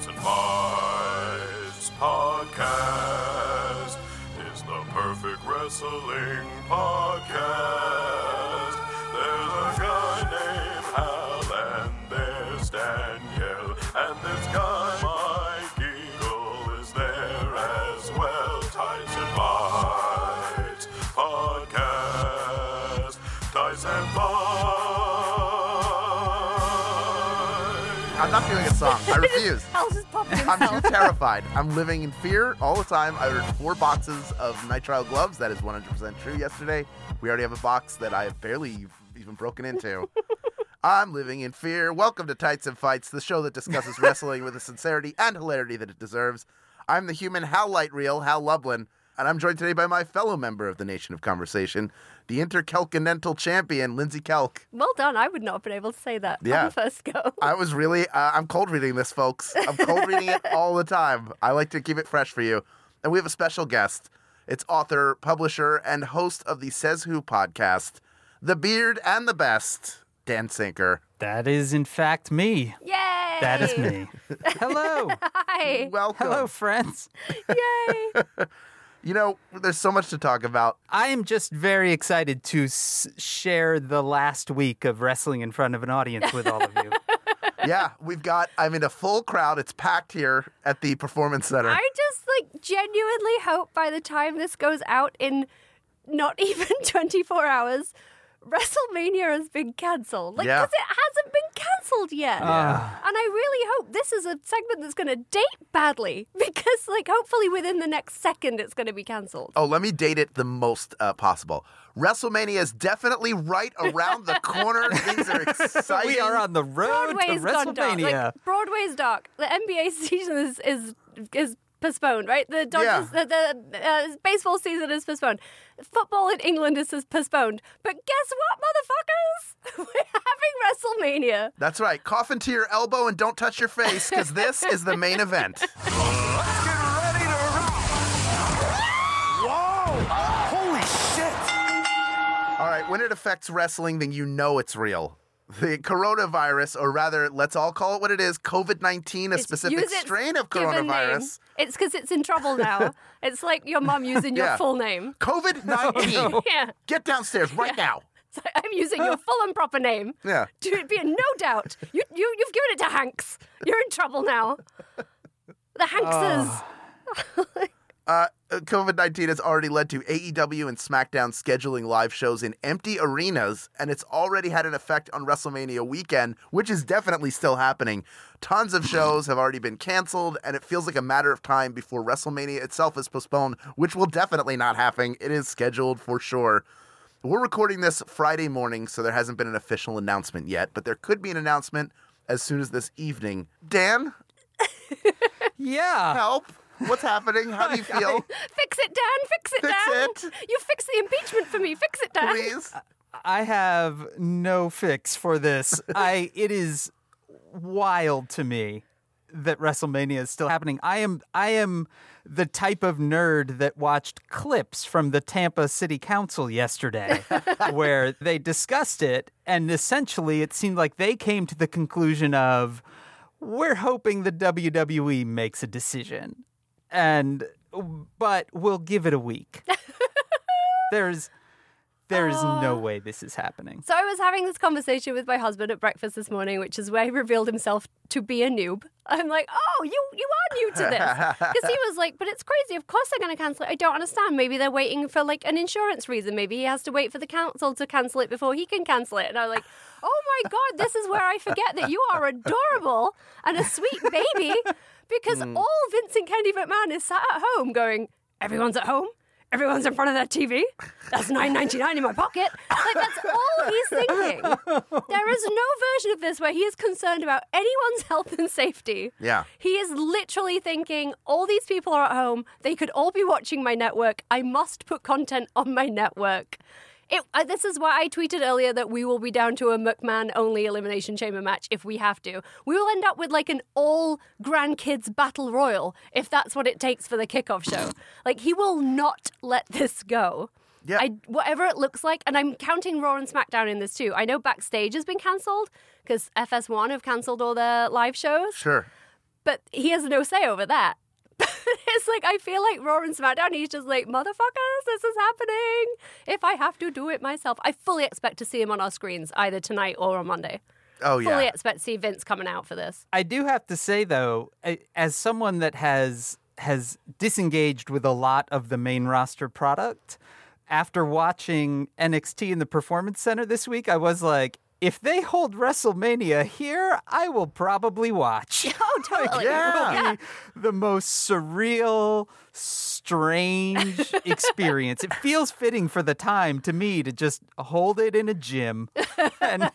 Tights and Fights podcast is the perfect wrestling podcast. Doing a song. I refuse. Hell's just popping I'm too terrified. I'm living in fear all the time. I ordered four boxes of nitrile gloves. That is 100% true yesterday. We already have a box that I have barely even broken into. I'm living in fear. Welcome to Tights and Fights, the show that discusses wrestling with the sincerity and hilarity that it deserves. I'm the human Hal Lightreel, Hal Lublin, and I'm joined today by my fellow member of the Nation of Conversation, the Interkelcontinental Champion, Lindsay Kelk. Well done. I would not have been able to say that Yeah. on the first go. I was really, uh, I'm cold reading this, folks. I'm cold reading it all the time. I like to keep it fresh for you. And we have a special guest. It's author, publisher, and host of the Says Who podcast, The Beard and the Best, Dan Sinker. That is, in fact, me. Yay! That is me. Hello. Hi. Welcome. Hello, friends. Yay! You know, there's so much to talk about. I am just very excited to s- share the last week of wrestling in front of an audience with all of you. Yeah, we've got, I mean, a full crowd. It's packed here at the Performance Center. I just like genuinely hope by the time this goes out in not even 24 hours, WrestleMania has been cancelled. Like, Yeah. because it hasn't been cancelled yet. Ah. And I really hope this is a segment that's going to date badly because, like, hopefully within the next second it's going to be cancelled. Oh, let me date it the most uh, possible. WrestleMania is definitely right around the corner. Things are exciting. we are on the road Broadway's to gone dark. WrestleMania. Like, Broadway's dark. The NBA season is is is postponed, right? The Yeah. Dodgers, the, the uh, baseball season is postponed. Football in England is is postponed. But guess what, motherfuckers? We're having WrestleMania. That's right. Cough into your elbow and don't touch your face because this is the main event. Whoa! Holy shit! All right, when it affects wrestling, then you know it's real. The coronavirus, or rather, let's all call it what it is COVID 19, a It's- specific strain of coronavirus. It's because it's in trouble now. it's like your mum using your Yeah. full name. COVID 19. Yeah. Get downstairs right now. It's like, I'm using your full and proper name. Yeah. To be in no doubt. You, you, you've given it to Hanks. You're in trouble now. The Hankses. Ah. Uh, COVID 19 has already led to AEW and SmackDown scheduling live shows in empty arenas, and it's already had an effect on WrestleMania weekend, which is definitely still happening. Tons of shows have already been canceled, and it feels like a matter of time before WrestleMania itself is postponed, which will definitely not happen. It is scheduled for sure. We're recording this Friday morning, so there hasn't been an official announcement yet, but there could be an announcement as soon as this evening. Dan, Yeah. help. What's happening? How do you feel? Fix it, Dan. Fix it, Fix Dan. it. You fix the impeachment for me. Fix it, Dan. Please. I have no fix for this. I it is wild to me that WrestleMania is still happening. I am I am the type of nerd that watched clips from the Tampa City Council yesterday where they discussed it and essentially it seemed like they came to the conclusion of we're hoping the WWE makes a decision. And but we'll give it a week. There's there's no uh, way this is happening. So I was having this conversation with my husband at breakfast this morning, which is where he revealed himself to be a noob. I'm like, oh, you you are new to this, because he was like, but it's crazy. Of course they're going to cancel it. I don't understand. Maybe they're waiting for like an insurance reason. Maybe he has to wait for the council to cancel it before he can cancel it. And I was like, oh my god, this is where I forget that you are adorable and a sweet baby, because mm. all Vincent Kennedy McMahon is sat at home going, everyone's at home. Everyone's in front of their TV. That's nine ninety nine in my pocket. Like that's all he's thinking. There is no version of this where he is concerned about anyone's health and safety. Yeah. He is literally thinking, all these people are at home. They could all be watching my network. I must put content on my network. It, uh, this is why I tweeted earlier that we will be down to a McMahon only Elimination Chamber match if we have to. We will end up with like an all grandkids battle royal if that's what it takes for the kickoff show. Like, he will not let this go. Yeah. I, whatever it looks like, and I'm counting Raw and SmackDown in this too. I know Backstage has been cancelled because FS1 have cancelled all their live shows. Sure. but he has no say over that. it's like I feel like Raw and SmackDown. He's just like motherfuckers, this is happening. If I have to do it myself, I fully expect to see him on our screens either tonight or on Monday. Oh yeah, Fully expect to see Vince coming out for this. I do have to say though, as someone that has has disengaged with a lot of the main roster product, after watching NXT in the Performance Center this week, I was like, if they hold WrestleMania here, I will probably watch. Oh, totally. yeah. It will be the most surreal, strange experience. It feels fitting for the time to me to just hold it in a gym and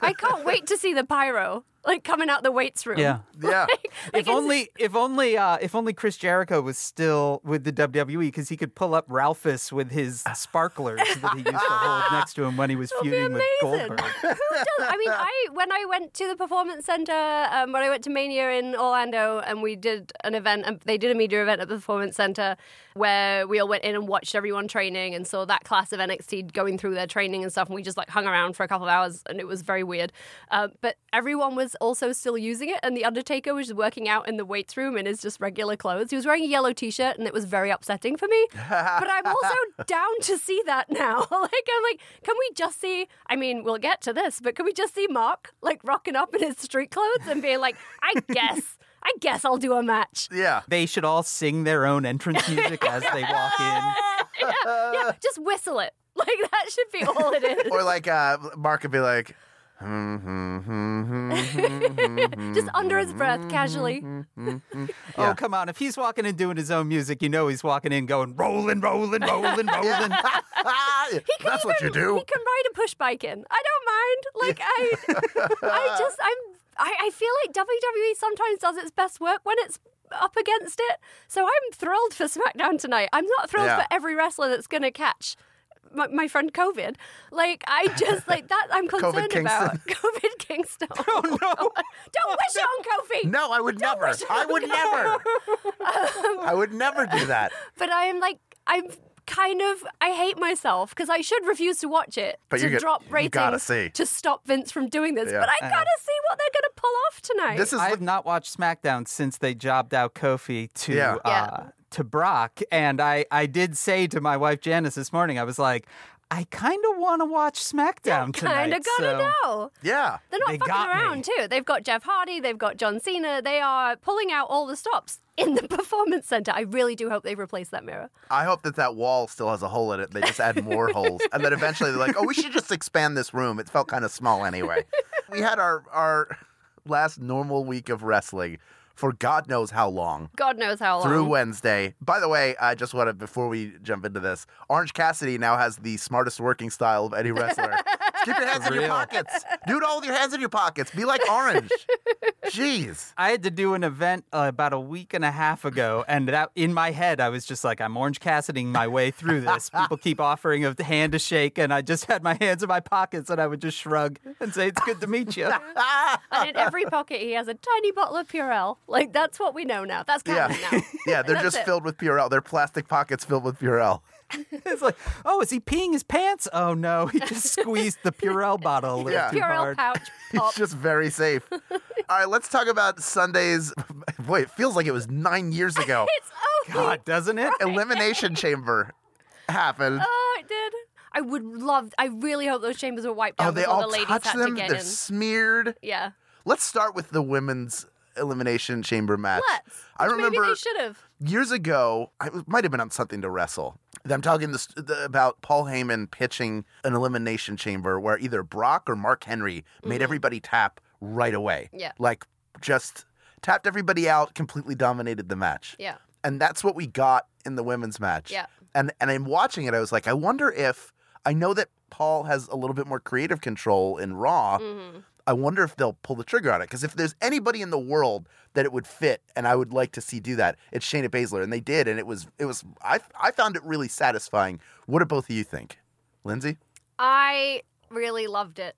I can't wait to see the pyro like coming out the weights room. yeah. Yeah. Like, if it's- only, if only, uh, if only Chris Jericho was still with the WWE because he could pull up Ralphus with his sparklers that he used to hold next to him when he was It'll feuding with. Goldberg. Who does? I mean, I when I went to the performance center, um, when I went to Mania in Orlando, and we did an event, and they did a media event at the performance center where we all went in and watched everyone training and saw that class of NXT going through their training and stuff, and we just like hung around for a couple of hours, and it was very weird. Uh, but everyone was also still using it, and the Undertaker was working out in the weights room in his just regular clothes. He was wearing a yellow T-shirt, and it was very upsetting for me. but I'm also down to see that now. like I'm like, can we just see? I mean, we'll get to this, but can we just see Mark like rocking up in his street clothes and being like, I guess, I guess I'll do a match. Yeah. They should all sing their own entrance music as they walk in. yeah, just whistle it. Like that should be all it is. Or like uh, Mark could be like, just under his breath, casually. Oh, come on. If he's walking in doing his own music, you know he's walking in going, rolling, rolling, rolling, rolling. that's what you do. He can ride a push bike in. I don't mind. Like I, I just I'm. I, I feel like WWE sometimes does its best work when it's up against it. So I'm thrilled for SmackDown tonight. I'm not thrilled Yeah. for every wrestler that's going to catch. My, my friend COVID, like I just like that. I'm concerned about COVID Kingston. Oh no! Don't wish on Kofi. No, I would never. wish it I on would never. I would never do that. But I am like I'm kind of I hate myself because I should refuse to watch it But to you get- drop you ratings gotta see. to stop Vince from doing this. Yeah. But I gotta see what they're gonna pull off tonight. This is I have not watched SmackDown since they jobbed out Kofi to Yeah. uh, Yeah. To Brock, and I I did say to my wife Janice this morning, I was like, I kind of want to watch SmackDown tonight. kind of gotta so- know. yeah. They're not They fucking got me. around too. They've got Jeff Hardy, they've got John Cena. They are pulling out all the stops in the performance center. I really do hope they replace that mirror. I hope that that wall still has a hole in it. They just add more holes, and then eventually they're like, "Oh, we should just expand this room." It felt kind of small anyway. We had our our last normal week of wrestling for God knows how long. God knows how long. Through Wednesday. By the way, I just want to before we jump into this, Orange Cassidy now has the smartest working style of any wrestler. Keep your hands in your pockets. Do it all with your hands in your pockets. Be like Orange. Jeez. I had to do an event uh, about a week and a half ago, and that in my head, I was just like, I'm Orange Cassidying my way through this. People keep offering a hand to shake, and I just had my hands in my pockets, and I would just shrug and say, "It's good to meet you." and in every pocket he has a tiny bottle of Purell. Like that's what we know now. That's Yeah. canon now. Yeah, they're That's just it. filled with Purell. They're plastic pockets filled with Purell. it's like, oh, is he peeing his pants? Oh no, he just squeezed the Purell bottle a little Yeah. too Purell hard. pouch It's pop. just very safe. All right, let's talk about Sunday's. Boy, it feels like it was nine years ago. It's oh God, doesn't it? Elimination Chamber happened. Oh, it did. I would love. I really hope those chambers were wiped oh, out Oh, they before all the ladies touched them. to get They're in. smeared. Yeah. Let's start with the women's elimination chamber match. Let's. I remember Maybe they should have. years ago. I- might have been on something to wrestle. I'm talking this, the, about Paul Heyman pitching an elimination chamber where either Brock or Mark Henry made everybody tap right away. Mm-hmm. Yeah. like just tapped everybody out, completely dominated the match. Yeah. and that's what we got in the women's match. Yeah. And and I'm watching it. I was like, I wonder if I know that Paul has a little bit more creative control in Raw. Mm-hmm. I wonder if they'll pull the trigger on it because if there's anybody in the world that it would fit, and I would like to see do that, it's Shayna Baszler, and they did, and it was it was I I found it really satisfying. What do both of you think, Lindsay? I really loved it.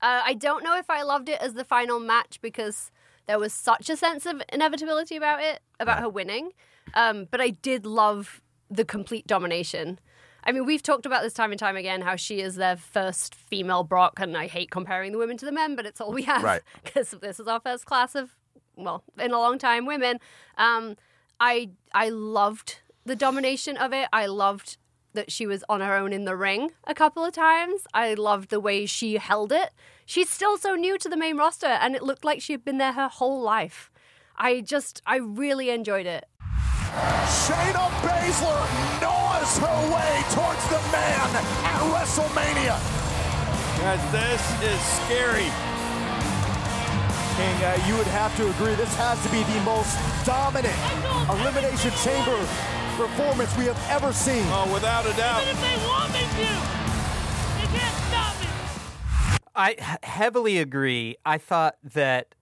Uh, I don't know if I loved it as the final match because there was such a sense of inevitability about it, about her winning. Um, but I did love the complete domination. I mean, we've talked about this time and time again how she is their first female Brock, and I hate comparing the women to the men, but it's all we have Right. because this is our first class of well, in a long time, women. Um, I I loved the domination of it. I loved that she was on her own in the ring a couple of times. I loved the way she held it. She's still so new to the main roster, and it looked like she had been there her whole life. I just, I really enjoyed it. Shayna Baszler gnaws her way towards the man at WrestleMania. Guys, this is scary. King, uh, you would have to agree this has to be the most dominant Elimination Chamber performance we have ever seen. Oh, without a doubt. Even if they want me to, they can't stop me. I h- heavily agree. I thought that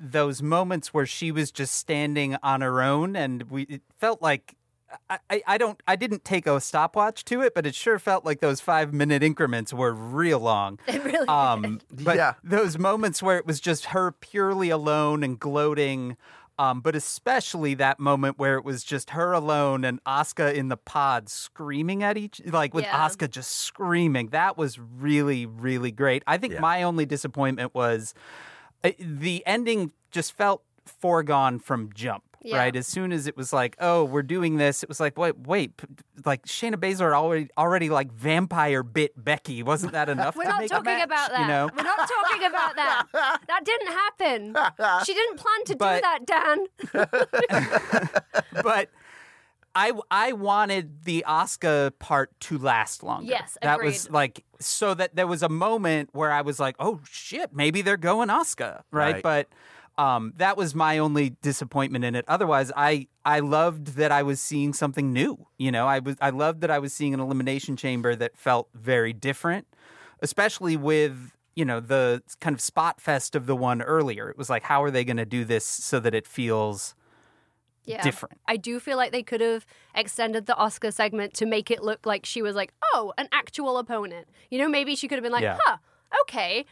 those moments where she was just standing on her own and we it felt like I, I, I don't I didn't take a stopwatch to it, but it sure felt like those five minute increments were real long. It really um, but Yeah. those moments where it was just her purely alone and gloating, um, but especially that moment where it was just her alone and Asuka in the pod screaming at each, like with Yeah. Asuka just screaming. That was really, really great. I think Yeah. my only disappointment was the ending just felt foregone from jump. Yeah. Right, as soon as it was like, "Oh, we're doing this," it was like, "Wait, wait!" Like Shayna Baszler already, already like vampire bit Becky. Wasn't that enough? We're not talking match, about that. You know, We're not talking about that. That didn't happen. She didn't plan to But- do that, Dan. but I I wanted the Asuka part to last longer. Yes, that was like so that there was a moment where I was like, oh shit, maybe they're going Asuka, right? Right. But um, that was my only disappointment in it. Otherwise, I I loved that I was seeing something new. You know, I was I loved that I was seeing an elimination chamber that felt very different, especially with you know the kind of spot fest of the one earlier. It was like, how are they going to do this so that it feels Yeah. different? I do feel like they could have extended the Asuka segment to make it look like she was like, oh, an actual opponent. You know, maybe she could have been like, Yeah. huh, okay.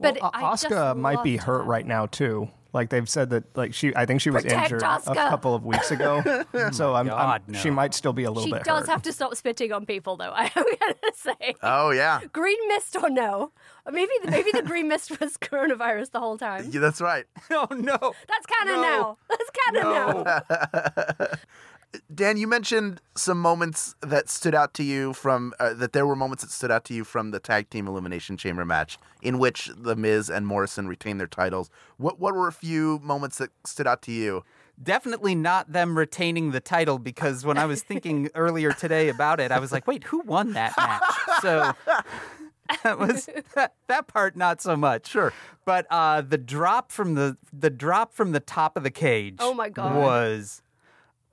But well, I Asuka just might be hurt her. right now too. Like they've said that, like she, I think she was Protect injured Asuka. a couple of weeks ago. so I'm, I'm- no. she might still be a little She bit She does hurt. have to stop spitting on people, though. I am gonna say, Oh yeah, green mist or no? Or maybe maybe the green mist was coronavirus the whole time. yeah that's right. Oh no! That's canon No. now. That's canon now. Dan, you mentioned some moments that stood out to you from uh, that there were moments that stood out to you from the tag team elimination chamber match in which the Miz and Morrison retained their titles. What what were a few moments that stood out to you? Definitely not them retaining the title because when I was thinking earlier today about it, I was like, wait, who won that match? So that was that, that part not so much. Sure. But uh, the drop from the the drop from the top of the cage Oh my God. was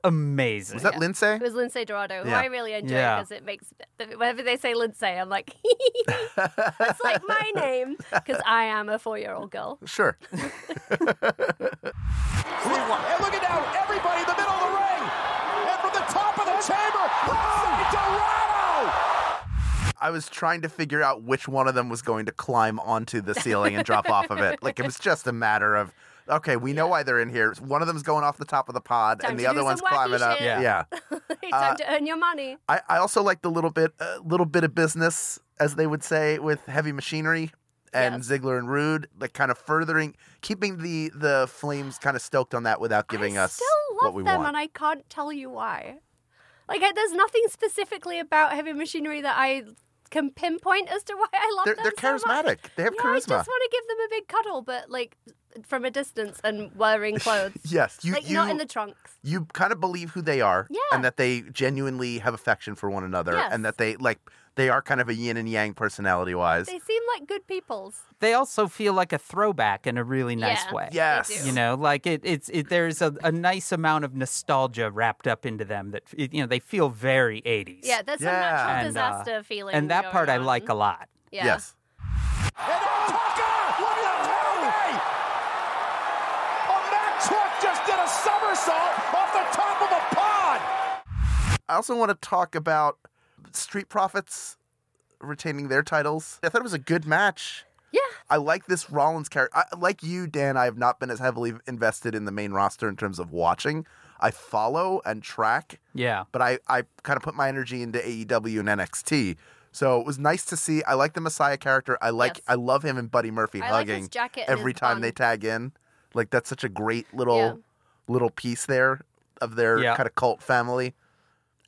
amazing. Was that Lindsay? It was Lince Dorado, who Yeah. I really enjoy Yeah. because it makes whenever they say Lindsay, I'm like, it's like my name because I am a four year old girl. Sure. And look at now, everybody in the middle of the ring. And from the top of the chamber, Lince Dorado. I was trying to figure out which one of them was going to climb onto the ceiling and drop off of it. Like it was just a matter of okay, we know why they're in here. One of them's going off the top of the pod, Time and to the other do one's some wacky climbing up. shit. Yeah. yeah. Time to earn your money. I, I also like the little bit, uh, little bit of business, as they would say, with heavy machinery and Yes. Ziggler and Roode, like kind of furthering, keeping the the flames kind of stoked on that without giving I us still what love we them, want. and I can't tell you why. Like, I, there's nothing specifically about heavy machinery that I can pinpoint as to why I love they're them. they're so much. charismatic. They have yeah, I charisma. just want to give them a big cuddle, but like from a distance and wearing clothes. Yes, you like you not in the trunks. you kind of believe who they are, Yeah. and that they genuinely have affection for one another, Yes. and that they like they are kind of a yin and yang personality wise. They seem like good peoples. they also feel like a throwback in a really nice Yeah. way. Yes. They do. You know, like it, it's it, there's a, a nice amount of nostalgia wrapped up into them that it, you know they feel very 80s. Yeah, that's some Yeah. natural And, uh, feeling. and that going part I like a lot. Yeah. Yes. And now Tucker, what are you telling me? A Mack truck just did a somersault off the top of a pod. I also want to talk about Street Profits retaining their titles. I thought it was a good match. Yeah. I like this Rollins character. I, like you, Dan, I have not been as heavily invested in the main roster in terms of watching. I follow and track, Yeah. but I, I kind of put my energy into AEW and NXT. So it was nice to see. I like the Messiah character. I like Yes. I love him and Buddy Murphy I like hugging his jacket and every his time bun. they tag in. Like that's such a great little Yeah. Little piece there of their Yeah. kind of cult family.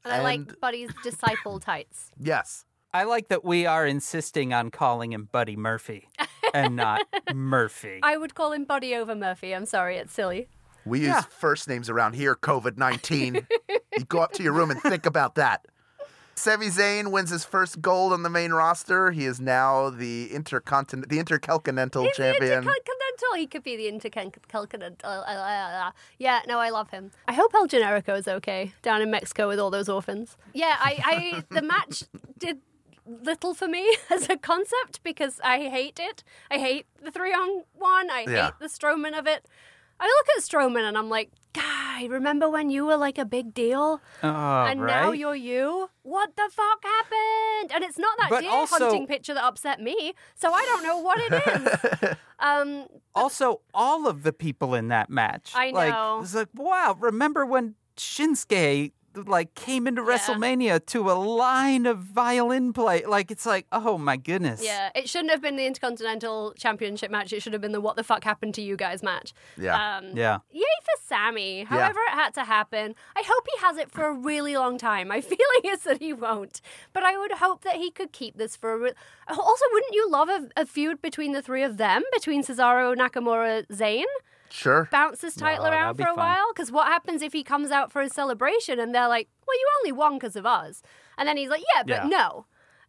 And I like Buddy's disciple tights. Yes. I like that we are insisting on calling him Buddy Murphy and not Murphy. I would call him Buddy over Murphy. I'm sorry, it's silly. We use Yeah. first names around here, COVID 19. you go up to your room and think about that. Sami Zayn wins his first gold on the main roster. He is now the intercontinent, the intercontinental He's champion. the intercontinental. He could be the intercontinental. Uh, uh, uh, yeah, no, I love him. I hope El Generico is okay down in Mexico with all those orphans. Yeah, I, I the match did little for me as a concept because I hate it. I hate the three on one. I Yeah. hate the Strowman of it. I look at Strowman and I'm like, guy, remember when you were like a big deal? Oh, and now you're you. What the fuck happened? And it's not that But deer also- hunting picture that upset me, so I don't know what it is. um, Also, all of the people in that match. I Like, know. it's like, wow, remember when Shinsuke like came into WrestleMania to a line of violin play? Like, it's like, oh my goodness. yeah, it shouldn't have been the Intercontinental Championship match. It should have been the "What the fuck happened to you guys" match. Yeah. Um, Yeah. Yay for Sami. However, it had to happen. I hope he has it for a really long time. My feeling is that he won't. But I would hope that he could keep this for a re- Also, wouldn't you love a, a feud between the three of them? Between Cesaro, Nakamura, Zayn? Sure. Bounce this title Oh, around for a fun. while? Because what happens if he comes out for a celebration and they're like, well, you only won because of us? And then he's like, yeah, but Yeah. no.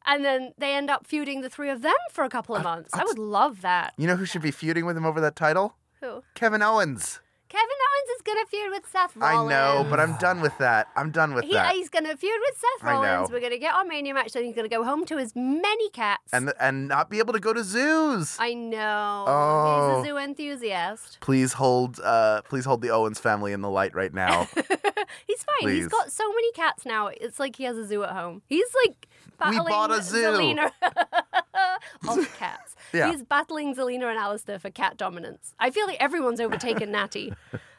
And then they end up feuding the three of them for a couple of uh, months. I would love that. You know who should be feuding with him over that title? Who? Kevin Owens. Kevin Owens is going to feud with Seth Rollins. I know, but I'm done with that. I'm done with He, that. he's going to feud with Seth. Rollins. We're going to get our Mania match, then he's going to go home to his many cats. And and not be able to go to zoos. I know. Oh. He's a zoo enthusiast. Please hold uh please hold the Owens family in the light right now. He's fine. He's got so many cats now. It's like he has a zoo at home. He's like We battling bought a zoo. Zelina of cats. Yeah. He's battling Zelina and Alistair for cat dominance. I feel like everyone's overtaken Natty.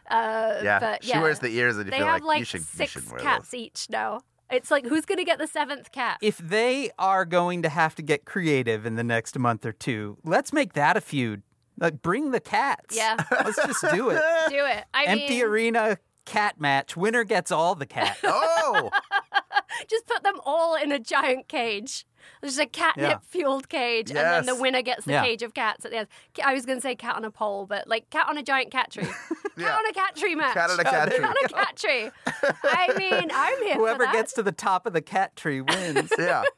Uh, yeah. but yeah, She yeah. wears the ears and you They feel have like, like you should you six should wear cats those. each now. It's like who's going to get the seventh cat? If they are going to have to get creative in the next month or two, let's make that a feud. Like, bring the cats. Yeah. Let's just do it. Do it. I Empty mean, arena cat match. Winner gets all the cats. Oh, just put them all in a giant cage. There's a catnip Yeah. fueled cage, and then the winner gets the Yeah. cage of cats at the end. I was going to say cat on a pole, but like cat on a giant cat tree. cat Yeah. on a cat tree match. cat on a cat tree. Cat on a cat tree. I mean, I'm here Whoever for that. gets to the top of the cat tree wins. yeah.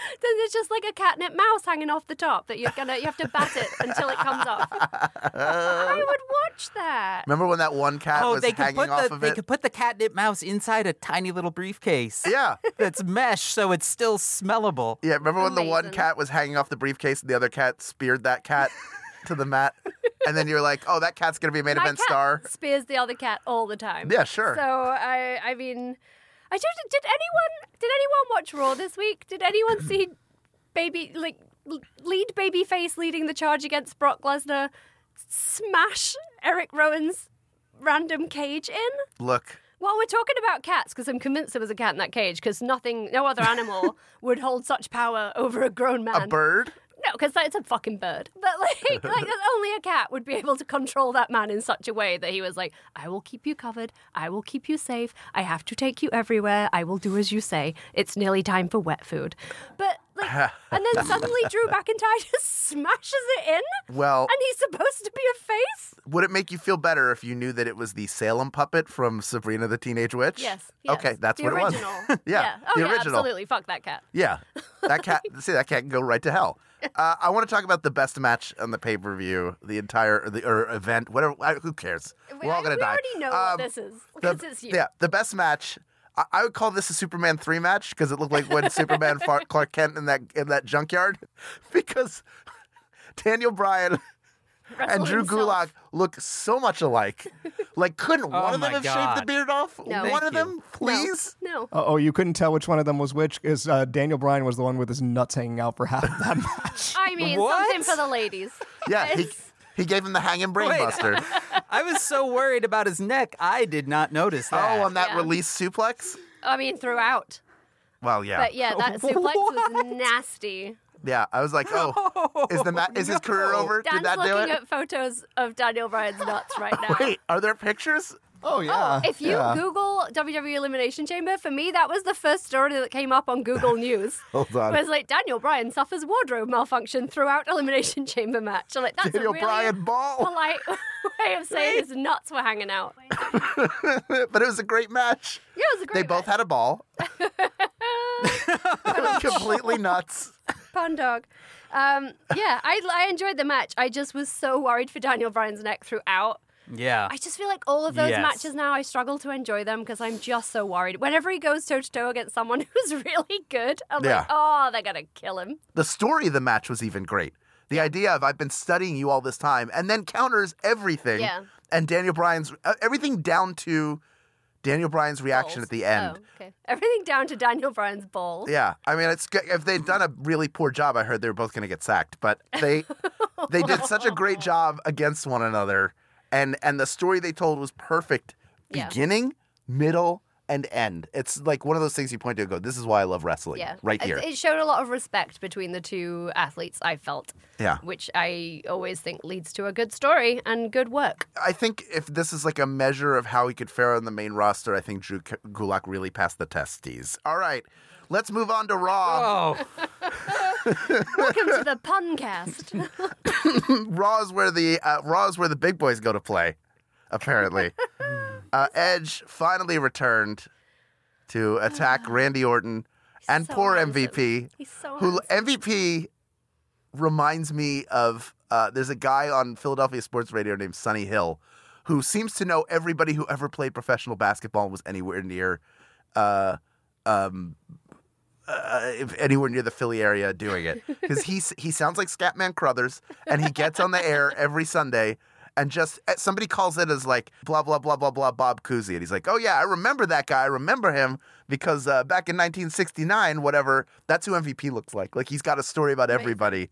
Then there's just like a catnip mouse hanging off the top that you're gonna you have to bat it until it comes off. I would watch that. Remember when that one cat oh, was they could hanging put off the of they it? could put the catnip mouse inside a tiny little briefcase. Yeah. That's mesh, so it's still smellable. Yeah, remember when the one cat was hanging off the briefcase and the other cat speared that cat to the mat? And then you're like, oh, that cat's going to be a main My event cat star. spears the other cat all the time. Yeah, sure. So I I mean, I don't. Did anyone did anyone watch Raw this week? Did anyone see baby like lead baby face leading the charge against Brock Lesnar smash Eric Rowan's random cage in? Look, Well, we're talking about cats because I'm convinced there was a cat in that cage because nothing, no other animal would hold such power over a grown man. a bird? No, because it's a fucking bird. But like, like only a cat would be able to control that man in such a way that he was like, "I will keep you covered. I will keep you safe. I have to take you everywhere. I will do as you say. It's nearly time for wet food." But like, and then suddenly Drew McIntyre just smashes it in, Well, and he's supposed to be a face. would it make you feel better if you knew that it was the Salem puppet from Sabrina the Teenage Witch? Yes. yes. Okay, that's the what original. it was. yeah, Oh the yeah, original. absolutely. Fuck that cat. Yeah, that cat. see, that cat can go right to hell. Uh, I want to talk about the best match on the pay per view, the entire or the or event, whatever. I- Who cares? We're all gonna we die. already know Um, what this is the- because it's you. Yeah, the best match. I, I would call this a Superman three match because it looked like when Superman fought Clark Kent in that in that junkyard. Because Daniel Bryan and Wrestled Drew himself. Gulak look so much alike. Like, couldn't one Oh of them my have shaved the beard off? No. One Thank of you. them, please. No. Uh, oh, you couldn't tell which one of them was which? Is uh, Daniel Bryan was the one with his nuts hanging out for half of that match? I mean, What? something for the ladies. Yeah, he, It's- he gave him the hanging brainbuster. I was so worried about his neck, I did not notice oh, that. Oh, on that Yeah. release suplex? I mean, throughout. Well, yeah. But yeah, that suplex was nasty. Yeah, I was like, oh, is the ma- is his career over? Dan's Did that do looking it? at photos of Daniel Bryan's nuts right now. Wait, are there pictures? Oh yeah. If you yeah. Google WWE Elimination Chamber, for me, that was the first story that came up on Google News. Hold on. It was like Daniel Bryan suffers wardrobe malfunction throughout Elimination Chamber match. I'm like, that's Daniel a really Bryan ball. polite way of saying his nuts were hanging out. but it was a great match. Yeah, it was a great They both had a ball. Completely nuts. Pun dog. Um, yeah, I, I enjoyed the match. I just was so worried for Daniel Bryan's neck throughout. Yeah. I just feel like all of those Yes. matches now, I struggle to enjoy them because I'm just so worried. Whenever he goes toe to toe against someone who's really good, I'm Yeah. like, oh, they're going to kill him. The story of the match was even great. The idea of I've been studying you all this time, and then counters everything. Yeah. And Daniel Bryan's uh, everything down to Daniel Bryan's reaction Balls. at the end. Oh, okay. Everything down to Daniel Bryan's balls. Yeah, I mean, it's if they'd done a really poor job, I heard they were both going to get sacked, but they they did such a great job against one another, and and the story they told was perfect, Yeah. beginning, middle, and end. It's like one of those things you point to and go, "This is why I love wrestling." Yeah. right here. It showed a lot of respect between the two athletes, I felt. Yeah. Which I always think leads to a good story and good work. I think if this is like a measure of how he could fare on the main roster, I think Drew Gulak really passed the testes. All right, let's move on to Raw. Oh, Welcome to the Puncast. Raw is where the uh, Raw is where the big boys go to play. Apparently, uh, Edge finally returned to attack Randy Orton and so poor handsome. MVP. He's so who. MVP reminds me of. Uh, there's a guy on Philadelphia sports radio named Sonny Hill, who seems to know everybody who ever played professional basketball and was anywhere near. Uh, um, uh, anywhere near the Philly area doing it. Because he he sounds like Scatman Crothers and he gets on the air every Sunday and just eh, somebody calls it as like blah blah blah blah blah Bob Cousy and he's like oh yeah I remember that guy. I remember him because uh, back in 1969 whatever that's who MVP looks like. Like he's got a story about everybody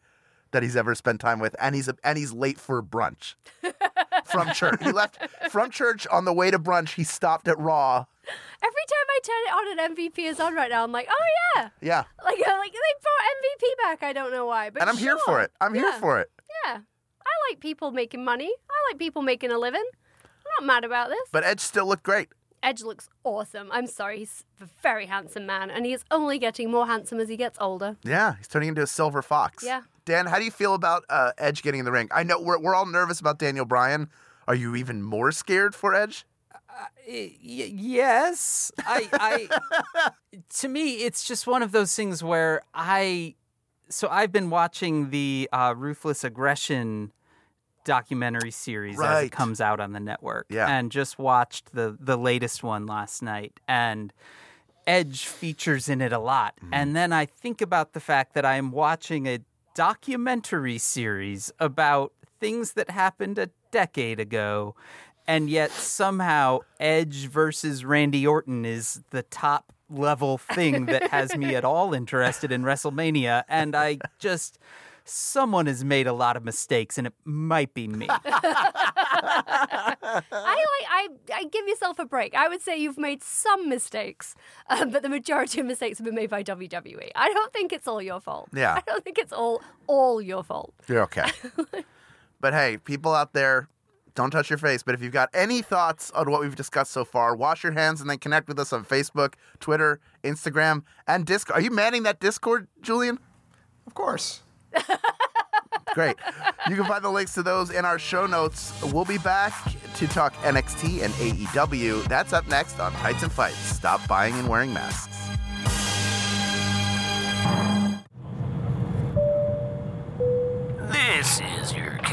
that he's ever spent time with and he's and he's late for brunch from church. He left from church on the way to brunch. He stopped at Raw Every time I turn it on an MVP is on right now, I'm like, oh yeah. yeah Like, I'm like they brought MVP back. I don't know why, but and I'm here for it I'm here for it Yeah, I like people making money. I like people making a living. I'm not mad about this. but Edge still looked great. Edge looks awesome. I'm sorry, he's a very handsome man, and he is only getting more handsome as he gets older. Yeah, he's turning into a silver fox. Yeah. Dan, how do you feel about uh, Edge getting in the ring? I know we're, we're all nervous about Daniel Bryan. Are you even more scared for Edge? Y- yes. I, I, to me, it's just one of those things where I, so I've been watching the uh, Ruthless Aggression documentary series as it comes out on the network. Yeah. And just watched the the latest one last night. And Edge features in it a lot. And then I think about the fact that I'm watching a documentary series about things that happened a decade ago. And yet somehow Edge versus Randy Orton is the top level thing that has me at all interested in WrestleMania. And I just. Someone has made a lot of mistakes, and it might be me. I like I I give yourself a break. I would say you've made some mistakes, um, but the majority of mistakes have been made by WWE. I don't think it's all your fault. Yeah. I don't think it's all all your fault. You're okay. but hey, people out there, don't touch your face. But if you've got any thoughts on what we've discussed so far, wash your hands and then connect with us on Facebook, Twitter, Instagram, and Discord. Are you manning that Discord, Julian? Of course. Great. You can find the links to those in our show notes. We'll be back to talk NXT and AEW. That's up next on Tights and Fights. Stop buying and wearing masks. This is your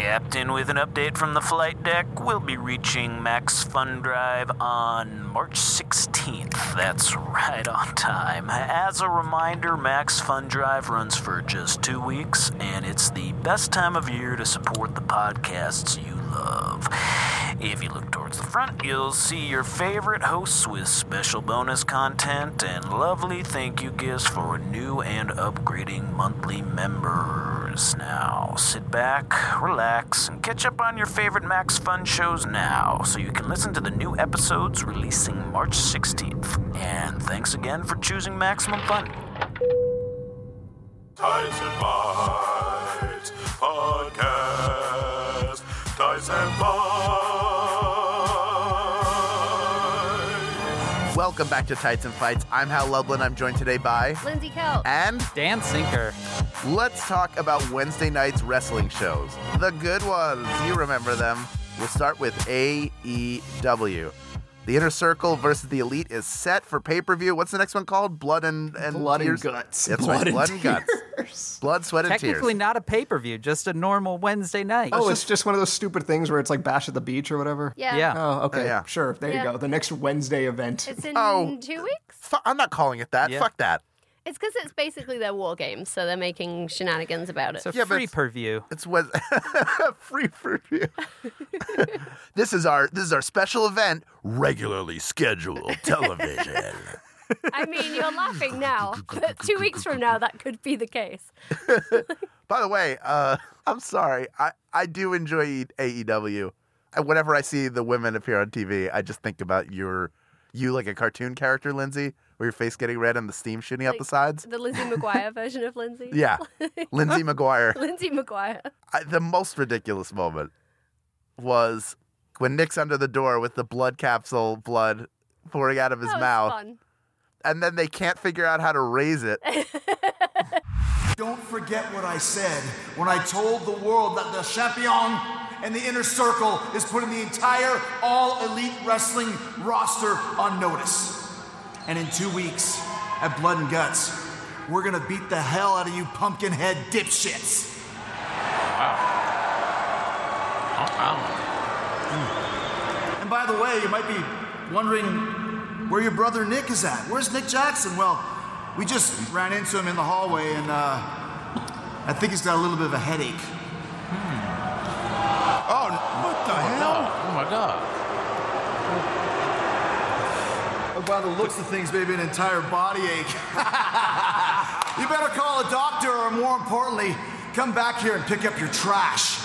captain with an update from the flight deck. We'll be reaching Max Fun Drive on March 16th. That's right on time. As a reminder, Max Fun Drive runs for just two weeks, and it's the best time of year to support the podcasts you love. If you look towards the front, you'll see your favorite hosts with special bonus content and lovely thank you gifts for new and upgrading monthly members. Now, sit back, relax, and catch up on your favorite Max Fun shows now so you can listen to the new episodes releasing March 16th. 16th. And thanks again for choosing Maximum Fun. All Tyson Bites Podcast. Tyson Bites. Welcome back to Tights and Fights. I'm Hal Lublin. I'm joined today by Lindsay Kelk. and Dan Sinker. let's talk about Wednesday night's wrestling shows. The good ones. You remember them. We'll start with AEW. The Inner Circle versus the Elite is set for pay per view. What's the next one called? Blood and, and Blood and guts. That's Blood right. Blood and guts. tears. Blood, sweat, and tears. Technically not a pay per view, just a normal Wednesday night. Oh, it's just one of those stupid things where it's like Bash at the Beach or whatever. yeah. yeah. Oh, okay. yeah. Sure. There Yeah. you go. The next Wednesday event. It's in Oh. two weeks. Fu- I'm not calling it that. Yeah. Fuck that. It's because it's basically their war games, so they're making shenanigans about it. So a Yeah, but free it's- per view. It's Wed- free for you. this is our this is our special event, regularly scheduled television. I mean, you're laughing now, but two weeks from now, that could be the case. By the way, uh, I'm sorry. I, I do enjoy AEW. And whenever I see the women appear on TV, I just think about your you like a cartoon character, Lindsay, where your face getting red and the steam shooting up the sides. The Lizzie McGuire version of Lindsay. Yeah, Lindsay McGuire. Lindsay McGuire. I, the most ridiculous moment was when Nick's under the door with the blood capsule blood pouring out of his That was mouth, fun. and then they can't figure out how to raise it. Don't forget what I said when I told the world that the champion and the inner circle is putting the entire all elite wrestling roster on notice. And in two weeks, at Blood and Guts, we're gonna beat the hell out of you pumpkinhead dipshits. Wow. And by the way, you might be wondering where your brother Nick is at. Where's Nick Jackson? Well, we just ran into him in the hallway, and uh, I think he's got a little bit of a headache. Oh, what the hell? Oh my god. Oh, by the looks of things, maybe an entire body ache. you better call a doctor, or more importantly, come back here and pick up your trash.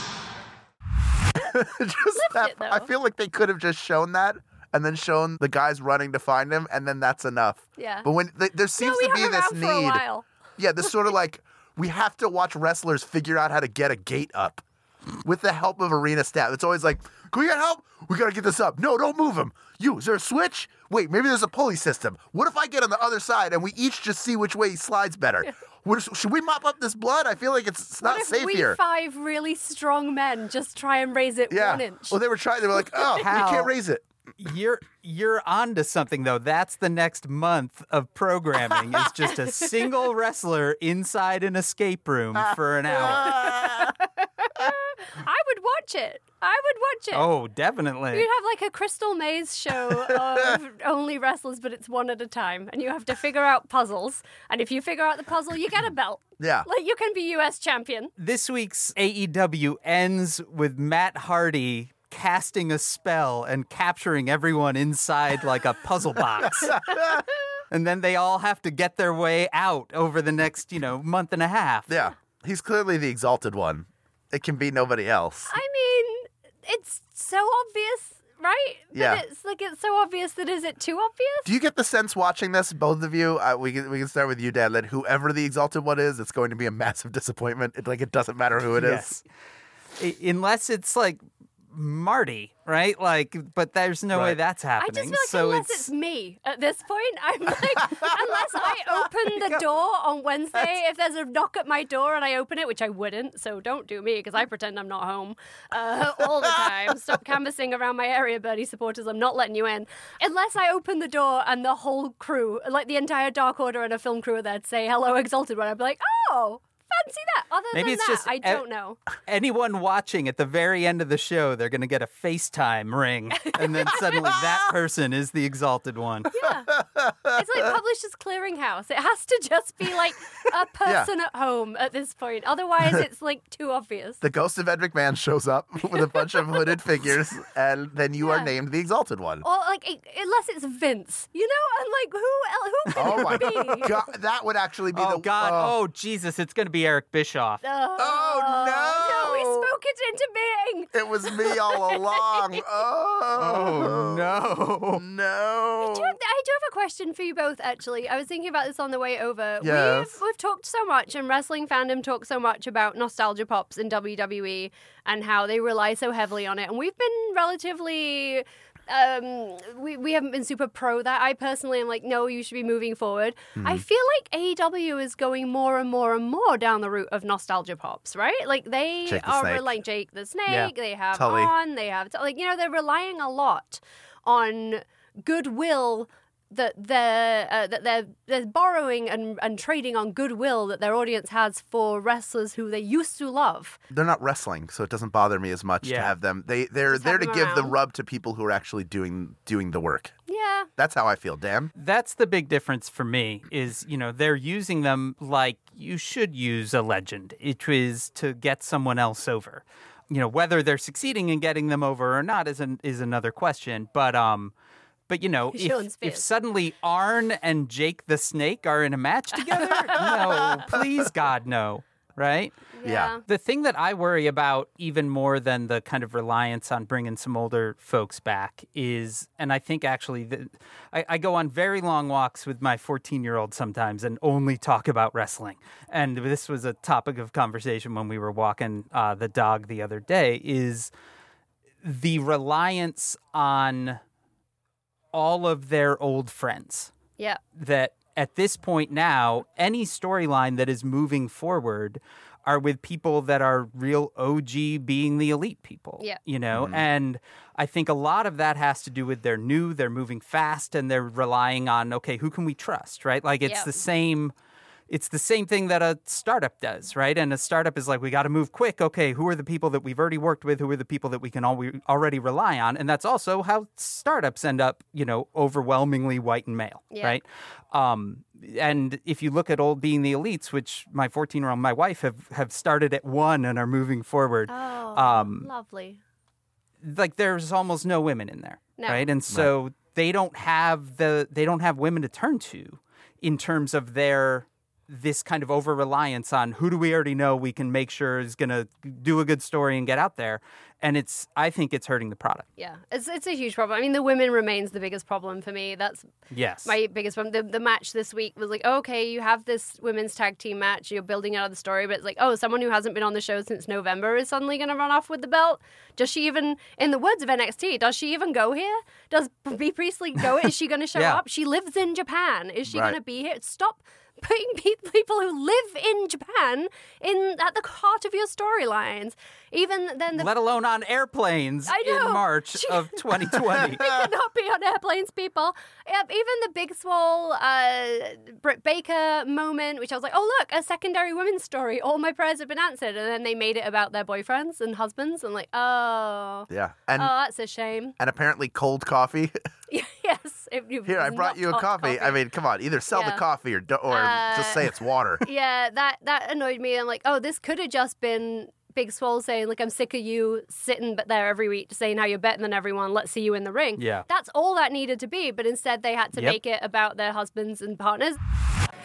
just that, it. I feel like they could have just shown that and then shown the guys running to find him, and then that's enough. Yeah. But when th- there seems we to be this around for a need, yeah, this sort of like we have to watch wrestlers figure out how to get a gate up with the help of arena staff. It's always like, can we get help? We gotta get this up. No, don't move him. You, is there a switch? Wait, maybe there's a pulley system. What if I get on the other side and we each just see which way he slides better? What, should we mop up this blood? I feel like it's, it's not What if safe we here. five really strong men just try and raise it yeah. one inch? Well, they were trying. They were like, oh, you can't raise it. You're you're onto something though. That's the next month of programming. is just a single wrestler inside an escape room for an hour. I would watch it. I would watch it. Oh, definitely. You'd have like a Crystal Maze show of only wrestlers, but it's one at a time, and you have to figure out puzzles. And if you figure out the puzzle, you get a belt. Yeah. Like you can be U.S. champion. This week's AEW ends with Matt Hardy casting a spell and capturing everyone inside like a puzzle box. and then they all have to get their way out over the next, you know, month and a half. Yeah. He's clearly the exalted one. It can be nobody else. I mean, it's so obvious, right? But Yeah. It's like it's so obvious that is it too obvious? Do you get the sense watching this, both of you? Uh, we can we can start with you, Dan. That whoever the exalted one is, it's going to be a massive disappointment. It, like it doesn't matter who it is. Yes. I- unless it's like Marty, right? Like, but there's no way Right. that's I happening. just feel like so unless it's, it's... me at this point, I'm like, unless I open the door on Wednesday, if there's a knock at my door and I open it, which I wouldn't, so don't do me because I pretend I'm not home uh, all the time. Stop canvassing around my area, Bernie supporters. I'm not letting you in. Unless I open the door and the whole crew, like the entire Dark Order and a film crew are there to say, hello, Exalted One, I'd be like, oh, fancy that. Other Maybe than it's that, just I e- don't know. anyone watching at the very end of the show, they're going to get a FaceTime ring, and then suddenly that person is the exalted one. Yeah. It's like Publishers Clearinghouse. It has to just be like a person at home at this point. Otherwise, it's like too obvious. The ghost of Ed McMahon shows up with a bunch of hooded figures, and then you are named the exalted one. Or like, it- unless it's Vince, you know, and like who else? Who oh could Oh my it be? god, that would actually be Oh the God! oh. Oh Jesus! It's going to be Eric Bischoff. Oh, Oh, no. No, we spoke it into being. It was me all along. Oh. oh, no. no. I do, have, I do have a question for you both, actually. I was thinking about this on the way over. Yes. We've, we've talked so much, and wrestling fandom talks so much about nostalgia pops in WWE and how they rely so heavily on it. And we've been relatively. Um, we, we haven't been super pro that. I personally am like, no, you should be moving forward. Hmm. I feel like AEW is going more and more and more down the route of nostalgia pops, right? Like they the are Snake. like Jake the Snake. Yeah. They have Tully. on. They have like you know they're relying a lot on goodwill that they're uh, that they're they're borrowing and, and trading on goodwill that their audience has for wrestlers who they used to love. They're not wrestling, so it doesn't bother me as much to have them. They they're Just there to them give the rub to people who are actually doing doing the work. Yeah, That's how I feel. Damn. That's the big difference for me is, you know, they're using them like you should use a legend. It is to get someone else over. You know, whether they're succeeding in getting them over or not is an, is another question, but um but you know, if, if suddenly Arn and Jake the Snake are in a match together, no, please God no, right? Yeah. yeah. The thing that I worry about even more than the kind of reliance on bringing some older folks back is, and I think actually, the, I, I go on very long walks with my 14 year old sometimes and only talk about wrestling. And this was a topic of conversation when we were walking uh, the dog the other day is the reliance on all of their old friends Yeah. that at this point now, any storyline that is moving forward are with people that are real OG being the elite people. Yeah. You know, mm-hmm. and I think a lot of that has to do with they're new, they're moving fast, and they're relying on, okay, who can we trust, right? Like it's Yeah. the same. It's the same thing that a startup does, right? And a startup is like, we got to move quick. Okay, who are the people that we've already worked with? Who are the people that we can al- already rely on? And that's also how startups end up, you know, overwhelmingly white and male, Yeah. right? Um, and if you look at old being the elites, which my 14 year old, my wife have, have started at one and are moving forward, Oh, Um, lovely. like there's almost no women in there, No. right? And so they don't have the they don't have women to turn to in terms of their this kind of over reliance on who do we already know we can make sure is going to do a good story and get out there and it's i think it's hurting the product Yeah, it's it's a huge problem. I mean, the women remains the biggest problem for me. That's yes my biggest problem. The, the match this week was like, okay, you have this women's tag team match, you're building out of the story, but it's like, oh, someone who hasn't been on the show since November is suddenly going to run off with the belt. Does she even, in the words of NXT, does she even go here? Does Bea Priestley go? Is she going to show Yeah. up? She lives in Japan. Is she Right. going to be here? Stop putting pe- people who live in Japan in at the heart of your storylines. Even then, the let alone on airplanes I know. in march She- of 2020 we cannot be on airplanes, people. Yep, even the Big Swole uh, Britt Baker moment, which I was like, oh, look, a secondary women's story. All my prayers have been answered. And then they made it about their boyfriends and husbands. And like, oh, Yeah. And oh, that's a shame. and apparently cold coffee. yes. It, it Here, I brought you a hot coffee. I mean, come on, either sell the coffee or do, or just Uh, say it's water. yeah, that that annoyed me. I'm like, oh, this could have just been Big Swole saying, like, I'm sick of you sitting but there every week saying how you're better than everyone. Let's see you in the ring. Yeah. That's all that needed to be. But instead, they had to Yep. make it about their husbands and partners.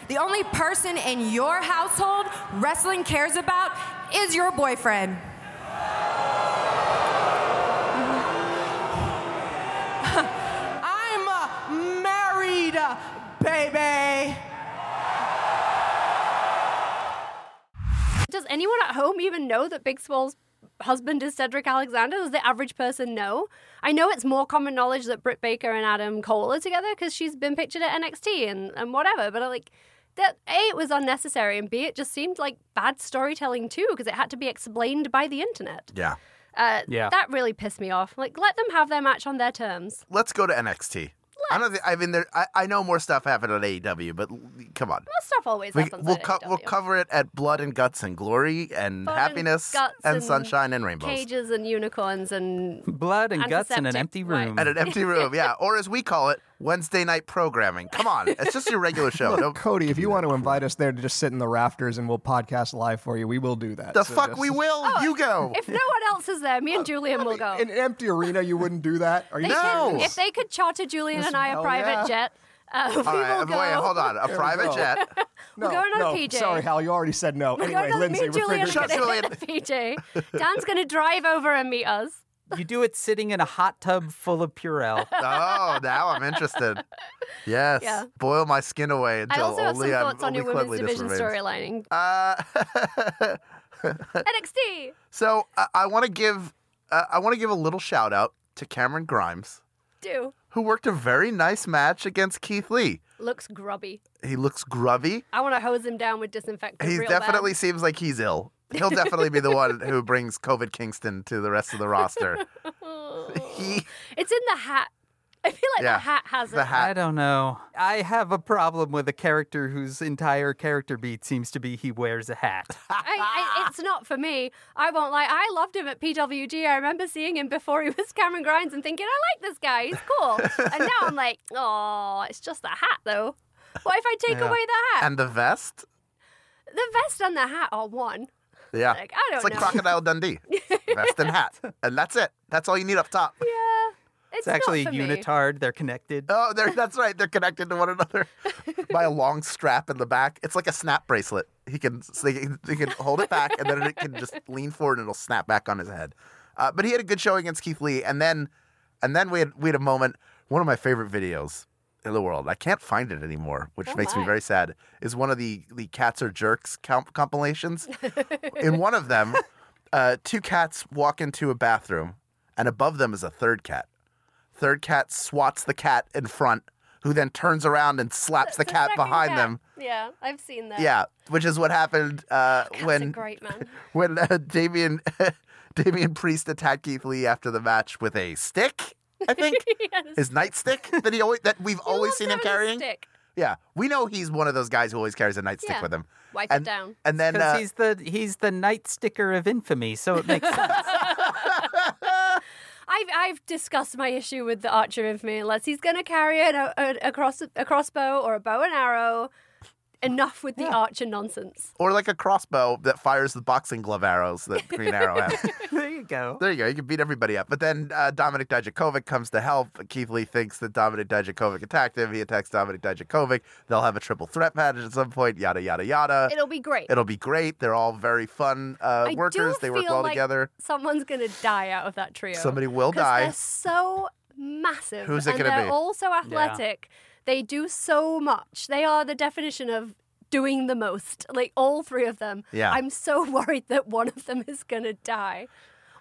The only person in your household wrestling cares about is your boyfriend. Baby. Does anyone at home even know that Big Swole's husband is Cedric Alexander? Does the average person know? I know it's more common knowledge that Britt Baker and Adam Cole are together because she's been pictured at NXT and, and whatever, but I like that A, it was unnecessary, and B, it just seemed like bad storytelling too because it had to be explained by the internet. Yeah. Uh, Yeah. That really pissed me off. Like, let them have their match on their terms. Let's go to NXT. I don't think I mean there. I, I know more stuff happened at AEW, but l- come on. That stuff always We, happens. we'll at co- we'll cover it at Blood and Guts and Glory and Blood and Happiness guts and, and Sunshine and Rainbows. Cages and unicorns and blood and guts in an Antiseptic, empty right. room At an empty room, yeah, or as we call it, Wednesday night programming. Come on, it's just your regular show. Don't, Cody, if you want to invite us there to just sit in the rafters and we'll podcast live for you, we will do that. the So fuck just- we will. you go. If no one else is there, me and Julian will go. In an empty arena, you wouldn't do that? Are you They No. could, if they could charter Julian and I a private yeah. jet Uh, we All right, will go. hold on. A we private go. jet. No, going on a no, PJ. sorry, Hal, you already said no. We're anyway, going to, Lindsay, me and we're Julian figuring- are going to PJ. Dan's going to drive over and meet us. You do it sitting in a hot tub full of Purell. Oh, now I'm interested. Yes. Yeah. Boil my skin away until I until also have some only, I'm- thoughts on your women's division storylining. Uh, NXT. so I, I want to give uh, I want to give a little shout out to Cameron Grimes, Do. who worked a very nice match against Keith Lee. Looks grubby. He looks grubby. I want to hose him down with disinfectant. He real definitely bad. seems like he's ill. He'll definitely be the one who brings COVID Kingston to the rest of the roster. he It's in the hat. I feel like Yeah, the hat has the it. hat. I don't know. I have a problem with a character whose entire character beat seems to be he wears a hat. I, I, it's not for me. I won't lie. I loved him at PWG. I remember seeing him before he was Cameron Grimes and thinking, I like this guy. He's cool. and now I'm like, oh, it's just the hat, though. What if I take Yeah. away the hat? and the vest. the vest and the hat are one. Yeah, Like, I don't it's like know. Crocodile Dundee, vest and hat, and that's it. That's all you need up top. Yeah. It's, It's actually a not for me. unitard. They're connected. Oh, they're, that's right. They're connected to one another by a long strap in the back. It's like a snap bracelet. He can so he can, he can hold it back, and then it can just lean forward, and it'll snap back on his head. Uh, but he had a good show against Keith Lee, and then and then we had we had a moment. One of my favorite videos in the world. I can't find it anymore, which Oh makes me very sad. Is one of the the cats or jerks comp- compilations. in one of them, uh, two cats walk into a bathroom, and above them is a third cat. Third cat swats the cat in front, who then turns around and slaps the The cat behind cat. them. Yeah, I've seen that. Yeah, which is what happened uh, when great, man. when uh, Damian Priest attacked Keith Lee after the match with a stick. I think Yes. his nightstick that he always that we've He always seen him carrying. Stick. Yeah, we know he's one of those guys who always carries a nightstick Yeah. with him. Wipe and, it down. And then uh, he's the he's the night sticker of infamy, so it makes sense. I've I've discussed my issue with the Archer of Me. Unless he's going to carry an, a, a, cross, a crossbow or a bow and arrow, enough with the Archer nonsense. or like a crossbow that fires the boxing glove arrows that Green Arrow has. there you go. There you go. You can beat everybody up. But then uh, Dominic Dijakovic comes to help. Keith Lee thinks that Dominic Dijakovic attacked him. He attacks Dominic Dijakovic. They'll have a triple threat match at some point. Yada yada yada. It'll be great. It'll be great. They're all very fun uh, I workers. do They work well like together. Someone's going to die out of that trio. Somebody will die. They're so massive. Who's it and gonna they're be? all so athletic. They do so much. They are the definition of doing the most. Like all three of them. Yeah. I'm so worried that one of them is going to die.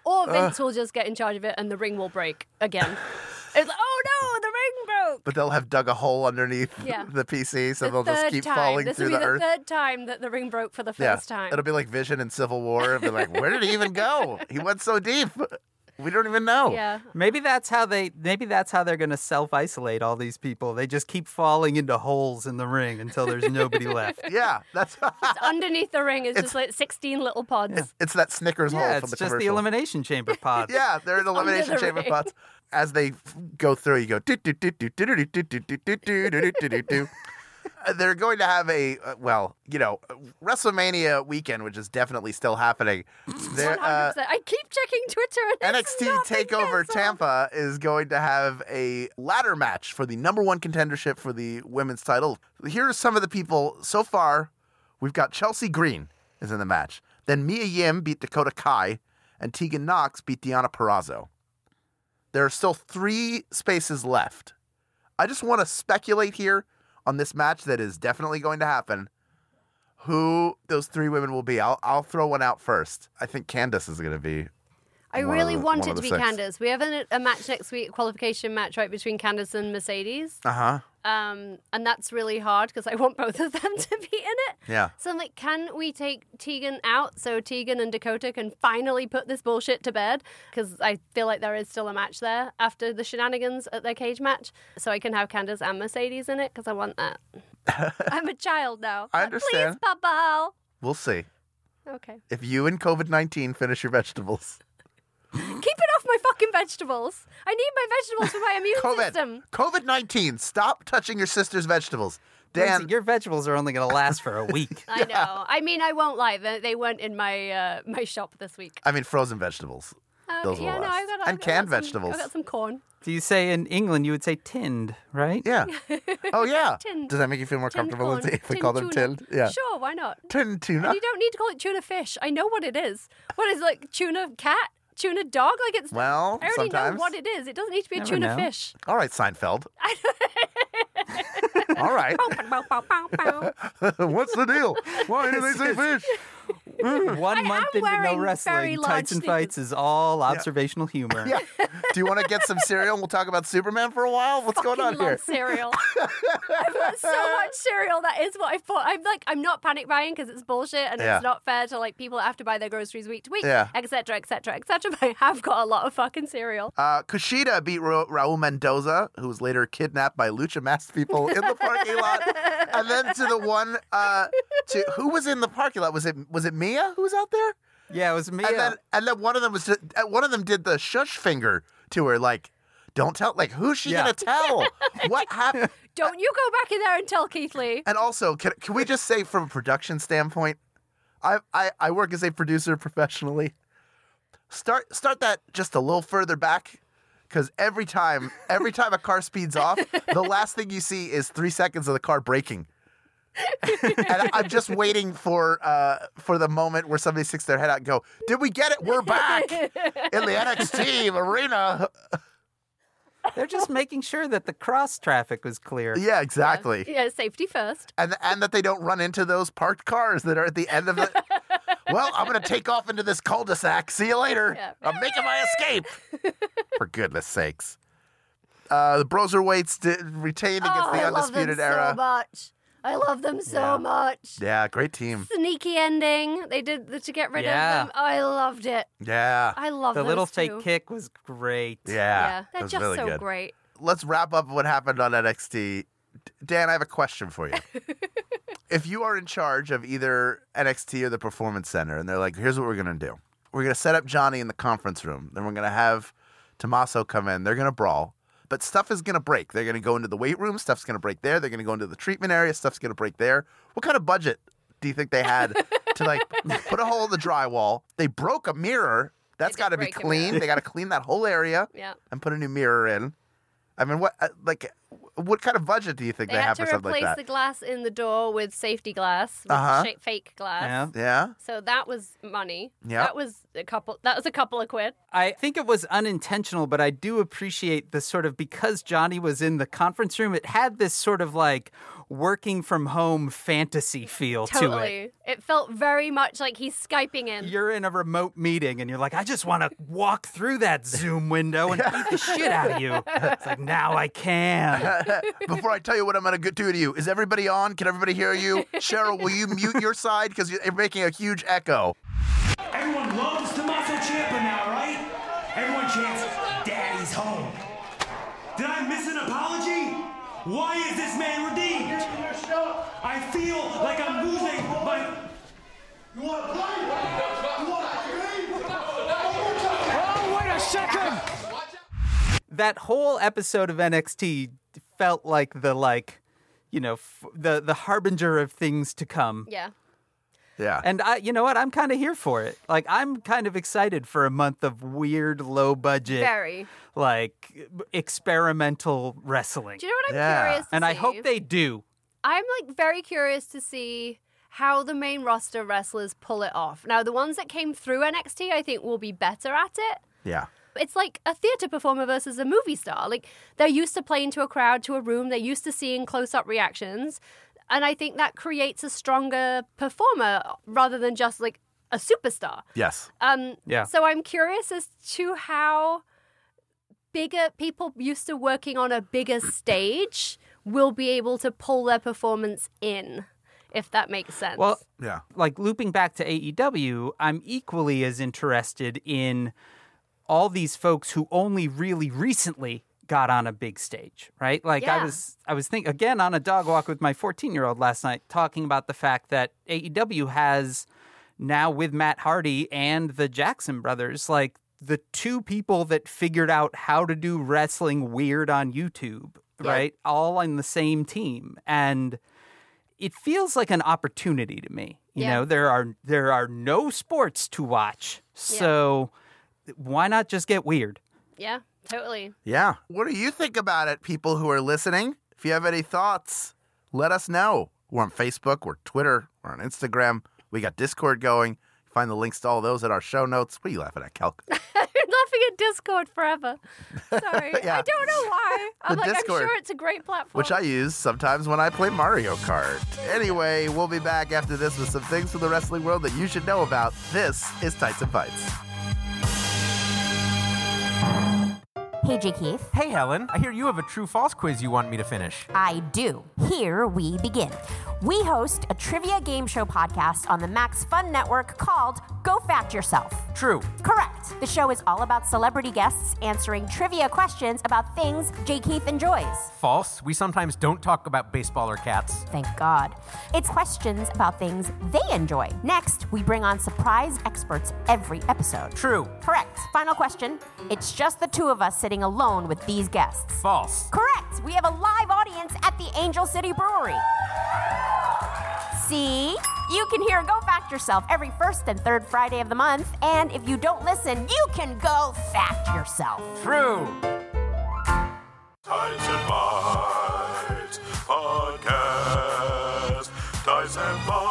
Or Vince will just get in charge of it and the ring will break again. it's like, oh no, the ring broke. But they'll have dug a hole underneath Yeah. the PC, so the they'll just keep time. falling this through will be the the earth. third time that the ring broke for the yeah, first time. it'll be like Vision in Civil War. It'll be like, where did he even go? He went so deep. We don't even know. yeah. Maybe that's how they. Maybe that's how they're going to self isolate all these people. They just keep falling into holes in the ring until there's nobody left. Yeah, that's Underneath the ring is It's- just like 16 little pods. it's, it's that Snickers hole Yeah, from it's the just the elimination chamber pod. Yeah, they're in elimination the chamber ring. pots. As they go through, you go do do do do do do do do do do do do do do do. Uh, They're going to have a uh, well, you know, WrestleMania weekend, which is definitely still happening. There, uh, I keep checking Twitter and NXT Takeover. Tampa is going to have a ladder match for the number one contendership for the women's title. Here are some of the people so far. We've got Chelsea Green is in the match. Then Mia Yim beat Dakota Kai, and Tegan Nox beat Deonna Purrazzo. There are still three spaces left. I just want to speculate here on this match that is definitely going to happen. Who those three women will be? I'll I'll throw one out first. I think Candice is going to be I really the- want it to be six. Candice. We have a, a match next week, qualification match, right, between Candice and Mercedes. Uh huh. Um, and that's really hard because I want both of them to be in it. Yeah. So I'm like, can we take Tegan out so Tegan and Dakota can finally put this bullshit to bed? Because I feel like there is still a match there after the shenanigans at their cage match. So I can have Candice and Mercedes in it because I want that. I'm a child now. I understand. Please, Papa. We'll see. Okay. If you and COVID 19 finish your vegetables. Keep my fucking vegetables. I need my vegetables for my immune COVID. system. COVID 19. Stop touching your sister's vegetables. Dan, Lindsay, your vegetables are only going to last for a week. I know. I mean, I won't lie. They, they weren't in my uh, my shop this week. I mean, frozen vegetables. Uh, Those yeah, will no, last. I got, I and got canned some, vegetables. I got some corn. Do you say in England you would say tinned, right? Yeah. Oh yeah. Tinned- Does that make you feel more tinned comfortable corn, Lindsay, if we tinned call them tuna. tinned? Yeah. Sure, why not? Tinned tuna. And you don't need to call it tuna fish. I know what it is. What is it, like tuna cat? Tuna dog? Like it's Well, I already sometimes. know what it is. It doesn't need to be a Never tuna know. fish. All right, Seinfeld. All right. What's the deal? Why do they say fish? One month into wearing no very wrestling, large tights and sneakers. fights is all observational humor. Yeah. Do you want to get some cereal and we'll talk about Superman for a while? What's going on Fucking here? love cereal. I've got so much cereal. That is what I bought. I'm like, I'm not panic buying because it's bullshit and Yeah. it's not fair to like people that have to buy their groceries week to week, Yeah. etc., etc., etc. But I have got a lot of fucking cereal. Uh, Kushida beat Ra- Raul Mendoza, who was later kidnapped by lucha masked people in the parking lot, and then to the one uh, to who was in the parking lot? Was it was it Mia who was out there? Yeah, it was me. And then and then one of them was just, uh, one of them did the shush finger to her, like, don't tell. Like, who's she Yeah. gonna tell? what happened? Don't you go back in there and tell Keith Lee. And also, can can we just say from a production standpoint, I I, I work as a producer professionally. Start start that just a little further back. Because every time, every time a car speeds off, the last thing you see is three seconds of the car braking. And I'm just waiting for uh, for the moment where somebody sticks their head out and go, "Did we get it? We're back in the NXT arena." They're just making sure that the cross traffic was clear. Yeah, exactly. Yeah, safety first. and and that they don't run into those parked cars that are at the end of the. well, I'm going to take off into this cul-de-sac. See you later. Yeah. I'm making my escape. For goodness sakes. Uh, the Broserweights did, retained against oh, the I love Undisputed them Era. so much. I love them so Yeah. much. Yeah, great team. Sneaky ending they did the, to get rid Yeah. of them. I loved it. Yeah. I love The those little two. fake kick was great. Yeah. Yeah, that they're was just really so good. great. Let's wrap up what happened on NXT. Dan, I have a question for you. if you are in charge of either NXT or the Performance Center, and they're like, here's what we're going to do we're going to set up Johnny in the conference room, then we're going to have Tommaso come in, they're going to brawl. But stuff is going to break. They're going to go into the weight room. Stuff's going to break there. They're going to go into the treatment area. Stuff's going to break there. What kind of budget do you think they had to like put a hole in the drywall? They broke a mirror. That's got to be clean. They got to clean that whole area Yeah. and put a new mirror in. I mean, what uh, like what kind of budget do you think They they, had have to for something replace like the that? glass in the door with safety glass, with Uh-huh. shape- fake glass. Yeah. Yeah, So that was money. Yeah. That was a couple. That was a couple of quid. I think it was unintentional, but I do appreciate the sort of because Johnny was in the conference room, it had this sort of like working from home fantasy feel to it. Totally. It felt very much like he's skyping in. You're in a remote meeting and you're like, I just want to walk through that Zoom window and beat the shit out of you. It's like, now I can. Before I tell you what I'm going to do to you, is everybody on? Can everybody hear you? Cheryl, will you mute your side because you're making a huge echo? Everyone loves Tommaso Ciampa now, right? Everyone chants, Daddy's home. Did I miss an apology? Why is this man redeemed? I feel like I'm losing my. You want to play? You want? Oh, wait a second! that whole episode of NXT felt like the like, you know, f- the the harbinger of things to come. Yeah. Yeah. And I, you know what? I'm kind of here for it. Like, I'm kind of excited for a month of weird, low budget, Very. like experimental wrestling. Do you know what I'm Yeah. curious to And I hope they do. I'm like very curious to see how the main roster wrestlers pull it off. Now, the ones that came through NXT, I think, will be better at it. yeah. It's like a theater performer versus a movie star. Like they're used to playing to a crowd, to a room. They're used to seeing close-up reactions, and I think that creates a stronger performer rather than just like a superstar. Yes. Um, Yeah. So I'm curious as to how bigger people used to working on a bigger stage will be able to pull their performance in, if that makes sense. Well, Yeah. like looping back to AEW, I'm equally as interested in all these folks who only really recently got on a big stage, right? Like I was I was thinking again on a dog walk with my 14-year-old last night talking about the fact that AEW has now with Matt Hardy and the Jackson brothers like the two people that figured out how to do wrestling weird on YouTube, right? All on the same team and it feels like an opportunity to me. You Yeah. know, there are there are no sports to watch. So why not just get weird? Yeah, totally. Yeah. What do you think about it, people who are listening? If you have any thoughts, let us know. We're on Facebook, we're Twitter, we're on Instagram. We got Discord going. Find the links to all those at our show notes. What are you laughing at, Kelk? I'm laughing at Discord forever. Sorry. Yeah. I don't know why. I'm The like, Discord. I'm sure it's a great platform. Which I use sometimes when I play Mario Kart. Anyway, we'll be back after this with some things from the wrestling world that you should know about. This is Tights and Fights. Hey, J. Keith. Hey, Helen. I hear you have a true false quiz you want me to finish. I do. Here we begin. We host a trivia game show podcast on the Max Fun Network called Go Fact Yourself. True. Correct. The show is all about celebrity guests answering trivia questions about things J. Keith enjoys. False. We sometimes don't talk about baseball or cats. Thank God. It's questions about things they enjoy. Next, we bring on surprise experts every episode. True. Correct. Final question. It's just the two of us sitting alone with these guests. False. Correct. We have a live audience at the Angel City Brewery. See? You can hear Go Fact Yourself every first and third Friday of the month. And if you don't listen, you can go fact yourself. True. Tights and Fights Podcast. Tights and Fights.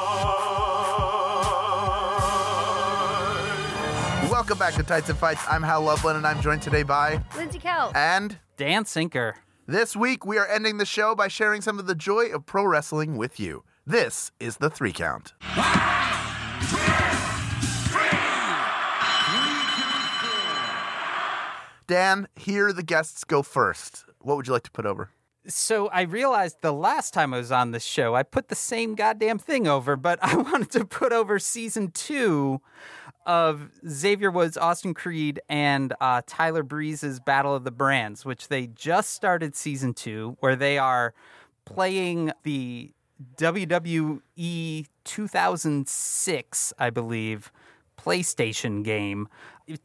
Welcome back to Tights and Fights. I'm Hal Lublin, and I'm joined today by Lindsay Kelk. and Dan Sinker. this week we are ending the show by sharing some of the joy of pro wrestling with you. This is the three count. Dan, here the guests go first. What would you like to put over? So I realized the last time I was on this show, I put the same goddamn thing over, but I wanted to put over season two of Xavier Woods, Austin Creed, and uh, Tyler Breeze's Battle of the Brands, which they just started season two, where they are playing the WWE 2006, I believe, PlayStation game.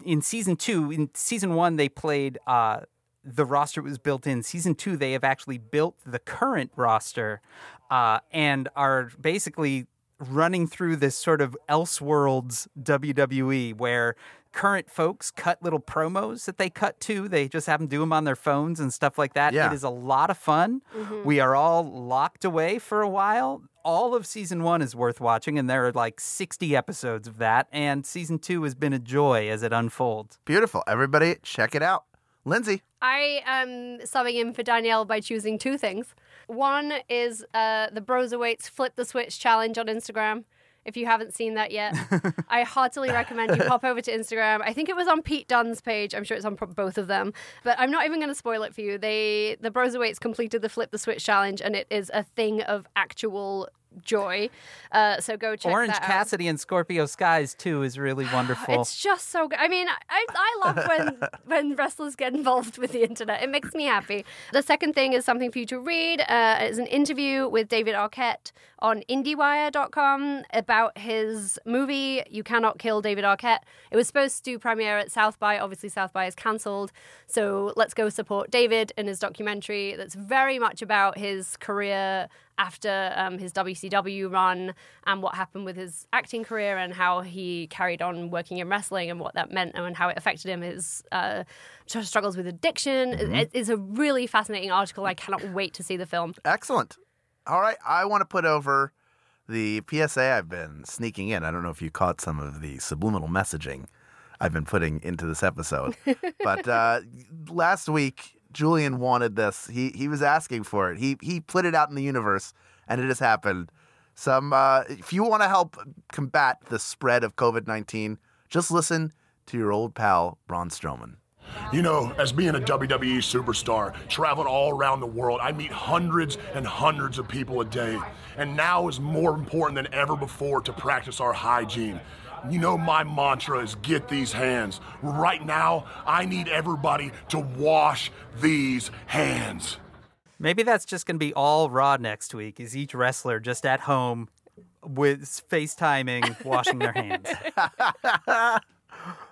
In season two, in season one, they played uh, the roster was built in. Season two, they have actually built the current roster uh, and are basically running through this sort of Elseworlds WWE where current folks cut little promos that they cut to. They just have them do them on their phones and stuff like that. Yeah. It is a lot of fun. Mm-hmm. We are all locked away for a while. All of season one is worth watching, and there are like 60 episodes of that. And season two has been a joy as it unfolds. Beautiful. Everybody, check it out. Lindsay. I am subbing in for Danielle by choosing two things. One is uh, the Broserweights Flip the Switch challenge on Instagram. If you haven't seen that yet, I heartily recommend you pop over to Instagram. I think it was on Pete Dunne's page. I'm sure it's on both of them, but I'm not even going to spoil it for you. They the Broserweights completed the Flip the Switch challenge, and it is a thing of actual joy. Uh, so go check Orange that out. Orange Cassidy and Scorpio Sky's, too, is really wonderful. It's just so good. I mean, I, I love when when wrestlers get involved with the internet. It makes me happy. The second thing is something for you to read. Uh, it's an interview with David Arquette on IndieWire.com about his movie You Cannot Kill David Arquette. It was supposed to premiere at South by. Obviously, South by is cancelled. So let's go support David in his documentary that's very much about his career after um, his WCW run and what happened with his acting career and how he carried on working in wrestling and what that meant and how it affected him, his uh, struggles with addiction. It- it's a really fascinating article. I cannot wait to see the film. Excellent. All right, I want to put over the PSA I've been sneaking in. I don't know if you caught some of the subliminal messaging I've been putting into this episode, but uh, last week Julian wanted this. He he was asking for it. He he put it out in the universe, and it has happened. Some uh, if you want to help combat the spread of COVID nineteen, just listen to your old pal Braun Strowman. You know, as being a WWE superstar, traveling all around the world, I meet hundreds and hundreds of people a day. And now is more important than ever before to practice our hygiene. You know, my mantra is get these hands. Right now, I need everybody to wash these hands. Maybe that's just going to be all Raw next week. Is each wrestler just at home with FaceTiming, washing their hands?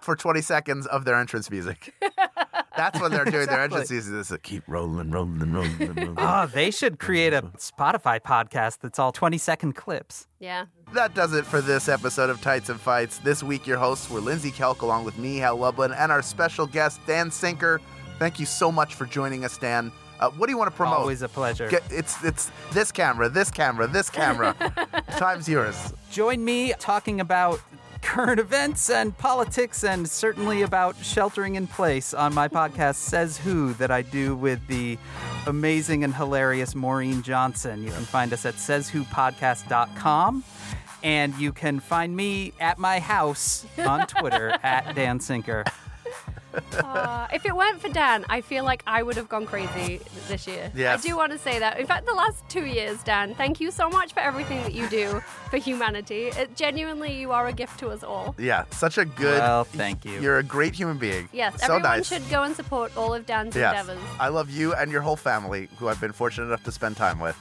for 20 seconds of their entrance music. That's when they're doing their Exactly. entrances. This is keep rolling, rolling, rolling, rolling. Oh, they should create a Spotify podcast that's all 20 second clips. Yeah. That does it for this episode of Tights and Fights. This week, your hosts were Lindsay Kelk, along with me, Hal Lublin, and our special guest, Dan Sinker. Thank you so much for joining us, Dan. Uh, what do you want to promote? Always a pleasure. Get, it's it's this camera, this camera, this camera. Time's yours. Join me talking about current events and politics and certainly about sheltering in place on my podcast Says Who that I do with the amazing and hilarious Maureen Johnson. You can find us at sayswhopodcast.com and you can find me at my house on Twitter at Dan Sinker. Uh, if it weren't for Dan, I feel like I would have gone crazy this year. Yes. I do want to say that. In fact, the last two years, Dan, thank you so much for everything that you do for humanity. It, genuinely, you are a gift to us all. Yeah, such a good. Well, thank you. You're a great human being. Yes, so everyone nice. should go and support all of Dan's Yes, endeavors. I love you and your whole family, who I've been fortunate enough to spend time with,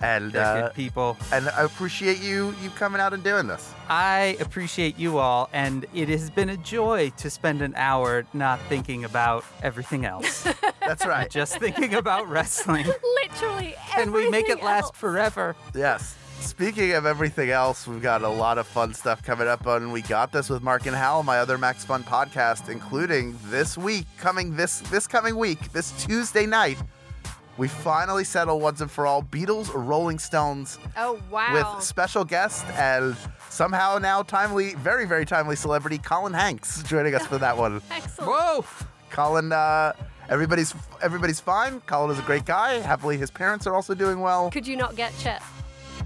and uh, good people. and I appreciate you you coming out and doing this. I appreciate you all, and it has been a joy to spend an hour not thinking about everything else. That's right. Just thinking about wrestling. Literally, Can we make it last else. forever? Yes. Speaking of everything else, we've got a lot of fun stuff coming up on We Got This with Mark and Hal, my other Max Fun podcast, including this week, coming this this coming week, this Tuesday night, we finally settle once and for all Beatles or Rolling Stones Oh wow! with special guest and somehow now timely, very, very timely celebrity Colin Hanks joining us for that one. Excellent. Whoa! Colin, uh, everybody's everybody's fine. Colin is a great guy. Happily, his parents are also doing well. Could you not get Chet?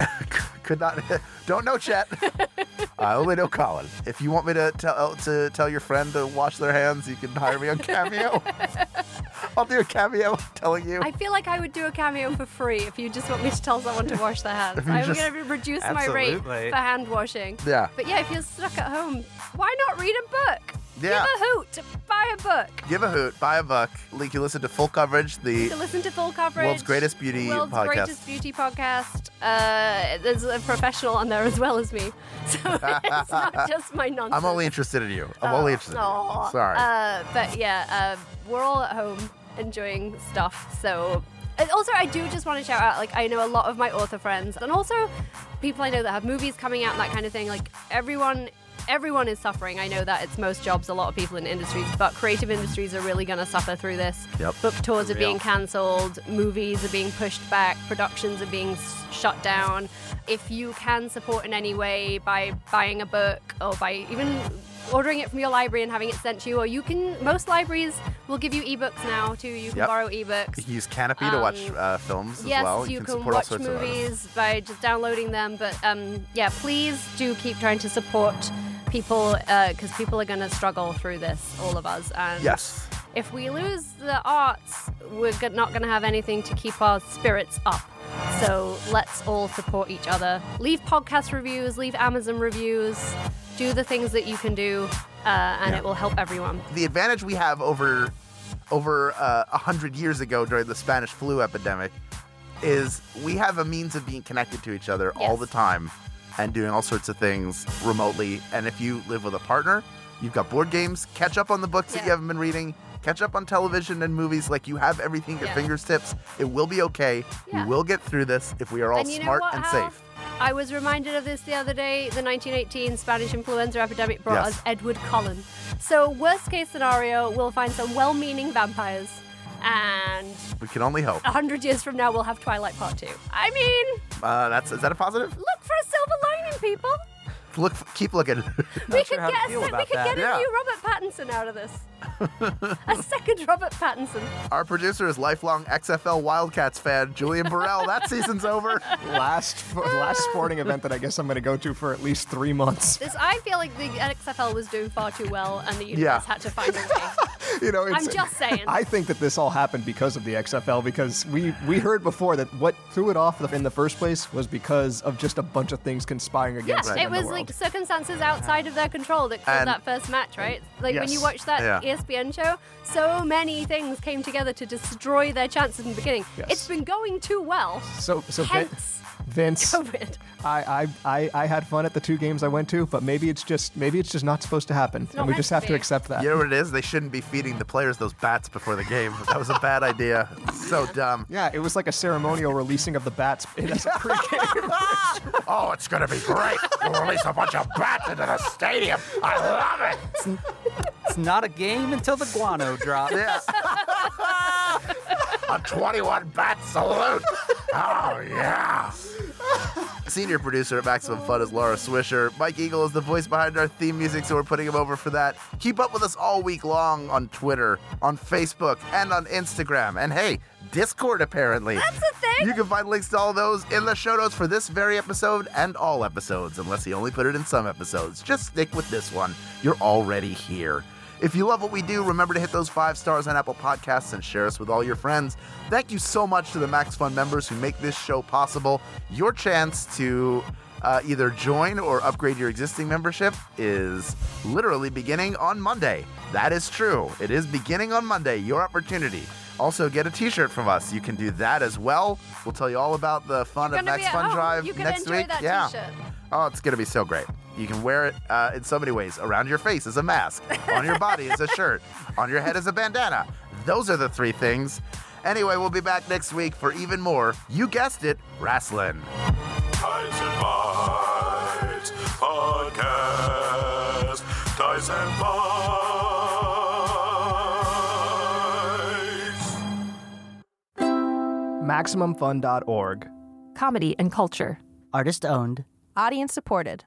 Could not, don't know Chet. I only know Colin. If you want me to tell uh, to tell your friend to wash their hands, you can hire me on Cameo. I'll do a cameo telling you. I feel like I would do a cameo for free if you just want me to tell someone to wash their hands. I'm just- going to reduce my rate for hand washing. Yeah. But yeah, if you're stuck at home, why not read a book? Yeah. Give a hoot. Buy a book. Give a hoot, buy a book. Link you listen to full coverage, the To listen to full coverage. world's greatest beauty World's podcast. greatest beauty podcast. Uh, there's a professional on there as well as me, so it's not just my nonsense. I'm only interested in you. I'm only interested in you. Sorry. Uh, but yeah, uh, we're all at home enjoying stuff. So, and also, I do just want to shout out. Like, I know a lot of my author friends, and also people I know that have movies coming out and that kind of thing. Like, everyone. Everyone is suffering. I know that it's most jobs, a lot of people in industries, but creative industries are really going to suffer through this. Yep. Book tours are real. being cancelled, movies are being pushed back, productions are being shut down. If you can support in any way by buying a book or by even ordering it from your library and having it sent to you, or you can, most libraries will give you ebooks now too. You can Yep. borrow ebooks. you can use Kanopy to watch um, uh, films as Yes, well. you, can, can, support watch all sorts of movies by just downloading them. But um, yeah, please do keep trying to support people because people are going to struggle through this, all of us. And Yes. if we lose the arts, we're not going to have anything to keep our spirits up. So let's all support each other. Leave podcast reviews, leave Amazon reviews, do the things that you can do, uh, and Yeah. it will help everyone. the advantage we have over over uh, a hundred years ago during the Spanish flu epidemic is we have a means of being connected to each other all the time and doing all sorts of things remotely. And if you live with a partner, you've got board games. Catch up on the books that you haven't been reading. Catch up on television and movies. Like you have everything at your Yeah. fingertips. It will be okay. Yeah. We will get through this if we are all and smart what, and Hal? safe. I was reminded of this the other day. The 1918 Spanish influenza epidemic brought Yes. us Edward Cullen. So, worst case scenario, we'll find some well meaning vampires. And We can only hope. a hundred years from now, we'll have Twilight Part 2. I mean, Uh, that's is that a positive? look for a silver lining, people. Look, keep looking. we sure could how to get, a, feel we about could that. get a Yeah. new Robert Pattinson out of this. a second Robert Pattinson. Our producer is lifelong XFL Wildcats fan Julian Burrell. that season's over. last last sporting event that I guess I'm going to go to for at least three months. This, I feel like the XFL was doing far too well, and the universe Yeah. had to find a way. You know, it's, I'm just saying. I think that this all happened because of the XFL because we we heard before that what threw it off in the first place was because of just a bunch of things conspiring Yeah, against it. Yes. It in the was world. like circumstances outside of their control that killed And- that first match, right? Like when you Yes. watch that Yeah. ESPN show, so many things came together to destroy their chances in the beginning. Yes. It's been going too well. so so. Ve- Hence, Vince, COVID. I, I, I, I had fun at the two games I went to, but maybe it's just maybe it's just not supposed to happen, and we just to have to be. accept that. You know what it is? They shouldn't be feeding the players those bats before the game. That was a bad idea. So dumb. Yeah, it was like a ceremonial releasing of the bats as a pregame. Oh, it's gonna be great. We'll release a bunch of bats into the stadium. I love it. It's not a game until the guano drops. Yeah. A 21 bat salute. Oh yeah. Senior producer at Maximum Fun is Laura Swisher. Mike Eagle is the voice behind our theme music, so we're putting him over for that. Keep up with us all week long on Twitter, on Facebook, and on Instagram. And hey, Discord apparently. That's a thing. You can find links to all those in the show notes for this very episode and all episodes, unless he only put it in some episodes. Just stick with this one. You're already here. If you love what we do, remember to hit those five stars on Apple Podcasts and share us with all your friends. Thank you so much to the Max Fun members who make this show possible. Your chance to uh, either join or upgrade your existing membership is literally beginning on Monday. That is true. It is beginning on Monday, your opportunity. Also, get a t shirt from us. You can do that as well. We'll tell you all about the fun of Max Fun home. Drive You can next enjoy week. that yeah. t-shirt. Oh, it's going to be so great. You can wear it uh, in so many ways around your face as a mask, on your body as a shirt, on your head as a bandana. Those are the three things. Anyway, we'll be back next week for even more, you guessed it, wrestling. Tights and Fights Podcast. Tights and Fights. MaximumFun.org. Comedy and culture. Artist owned. Audience supported.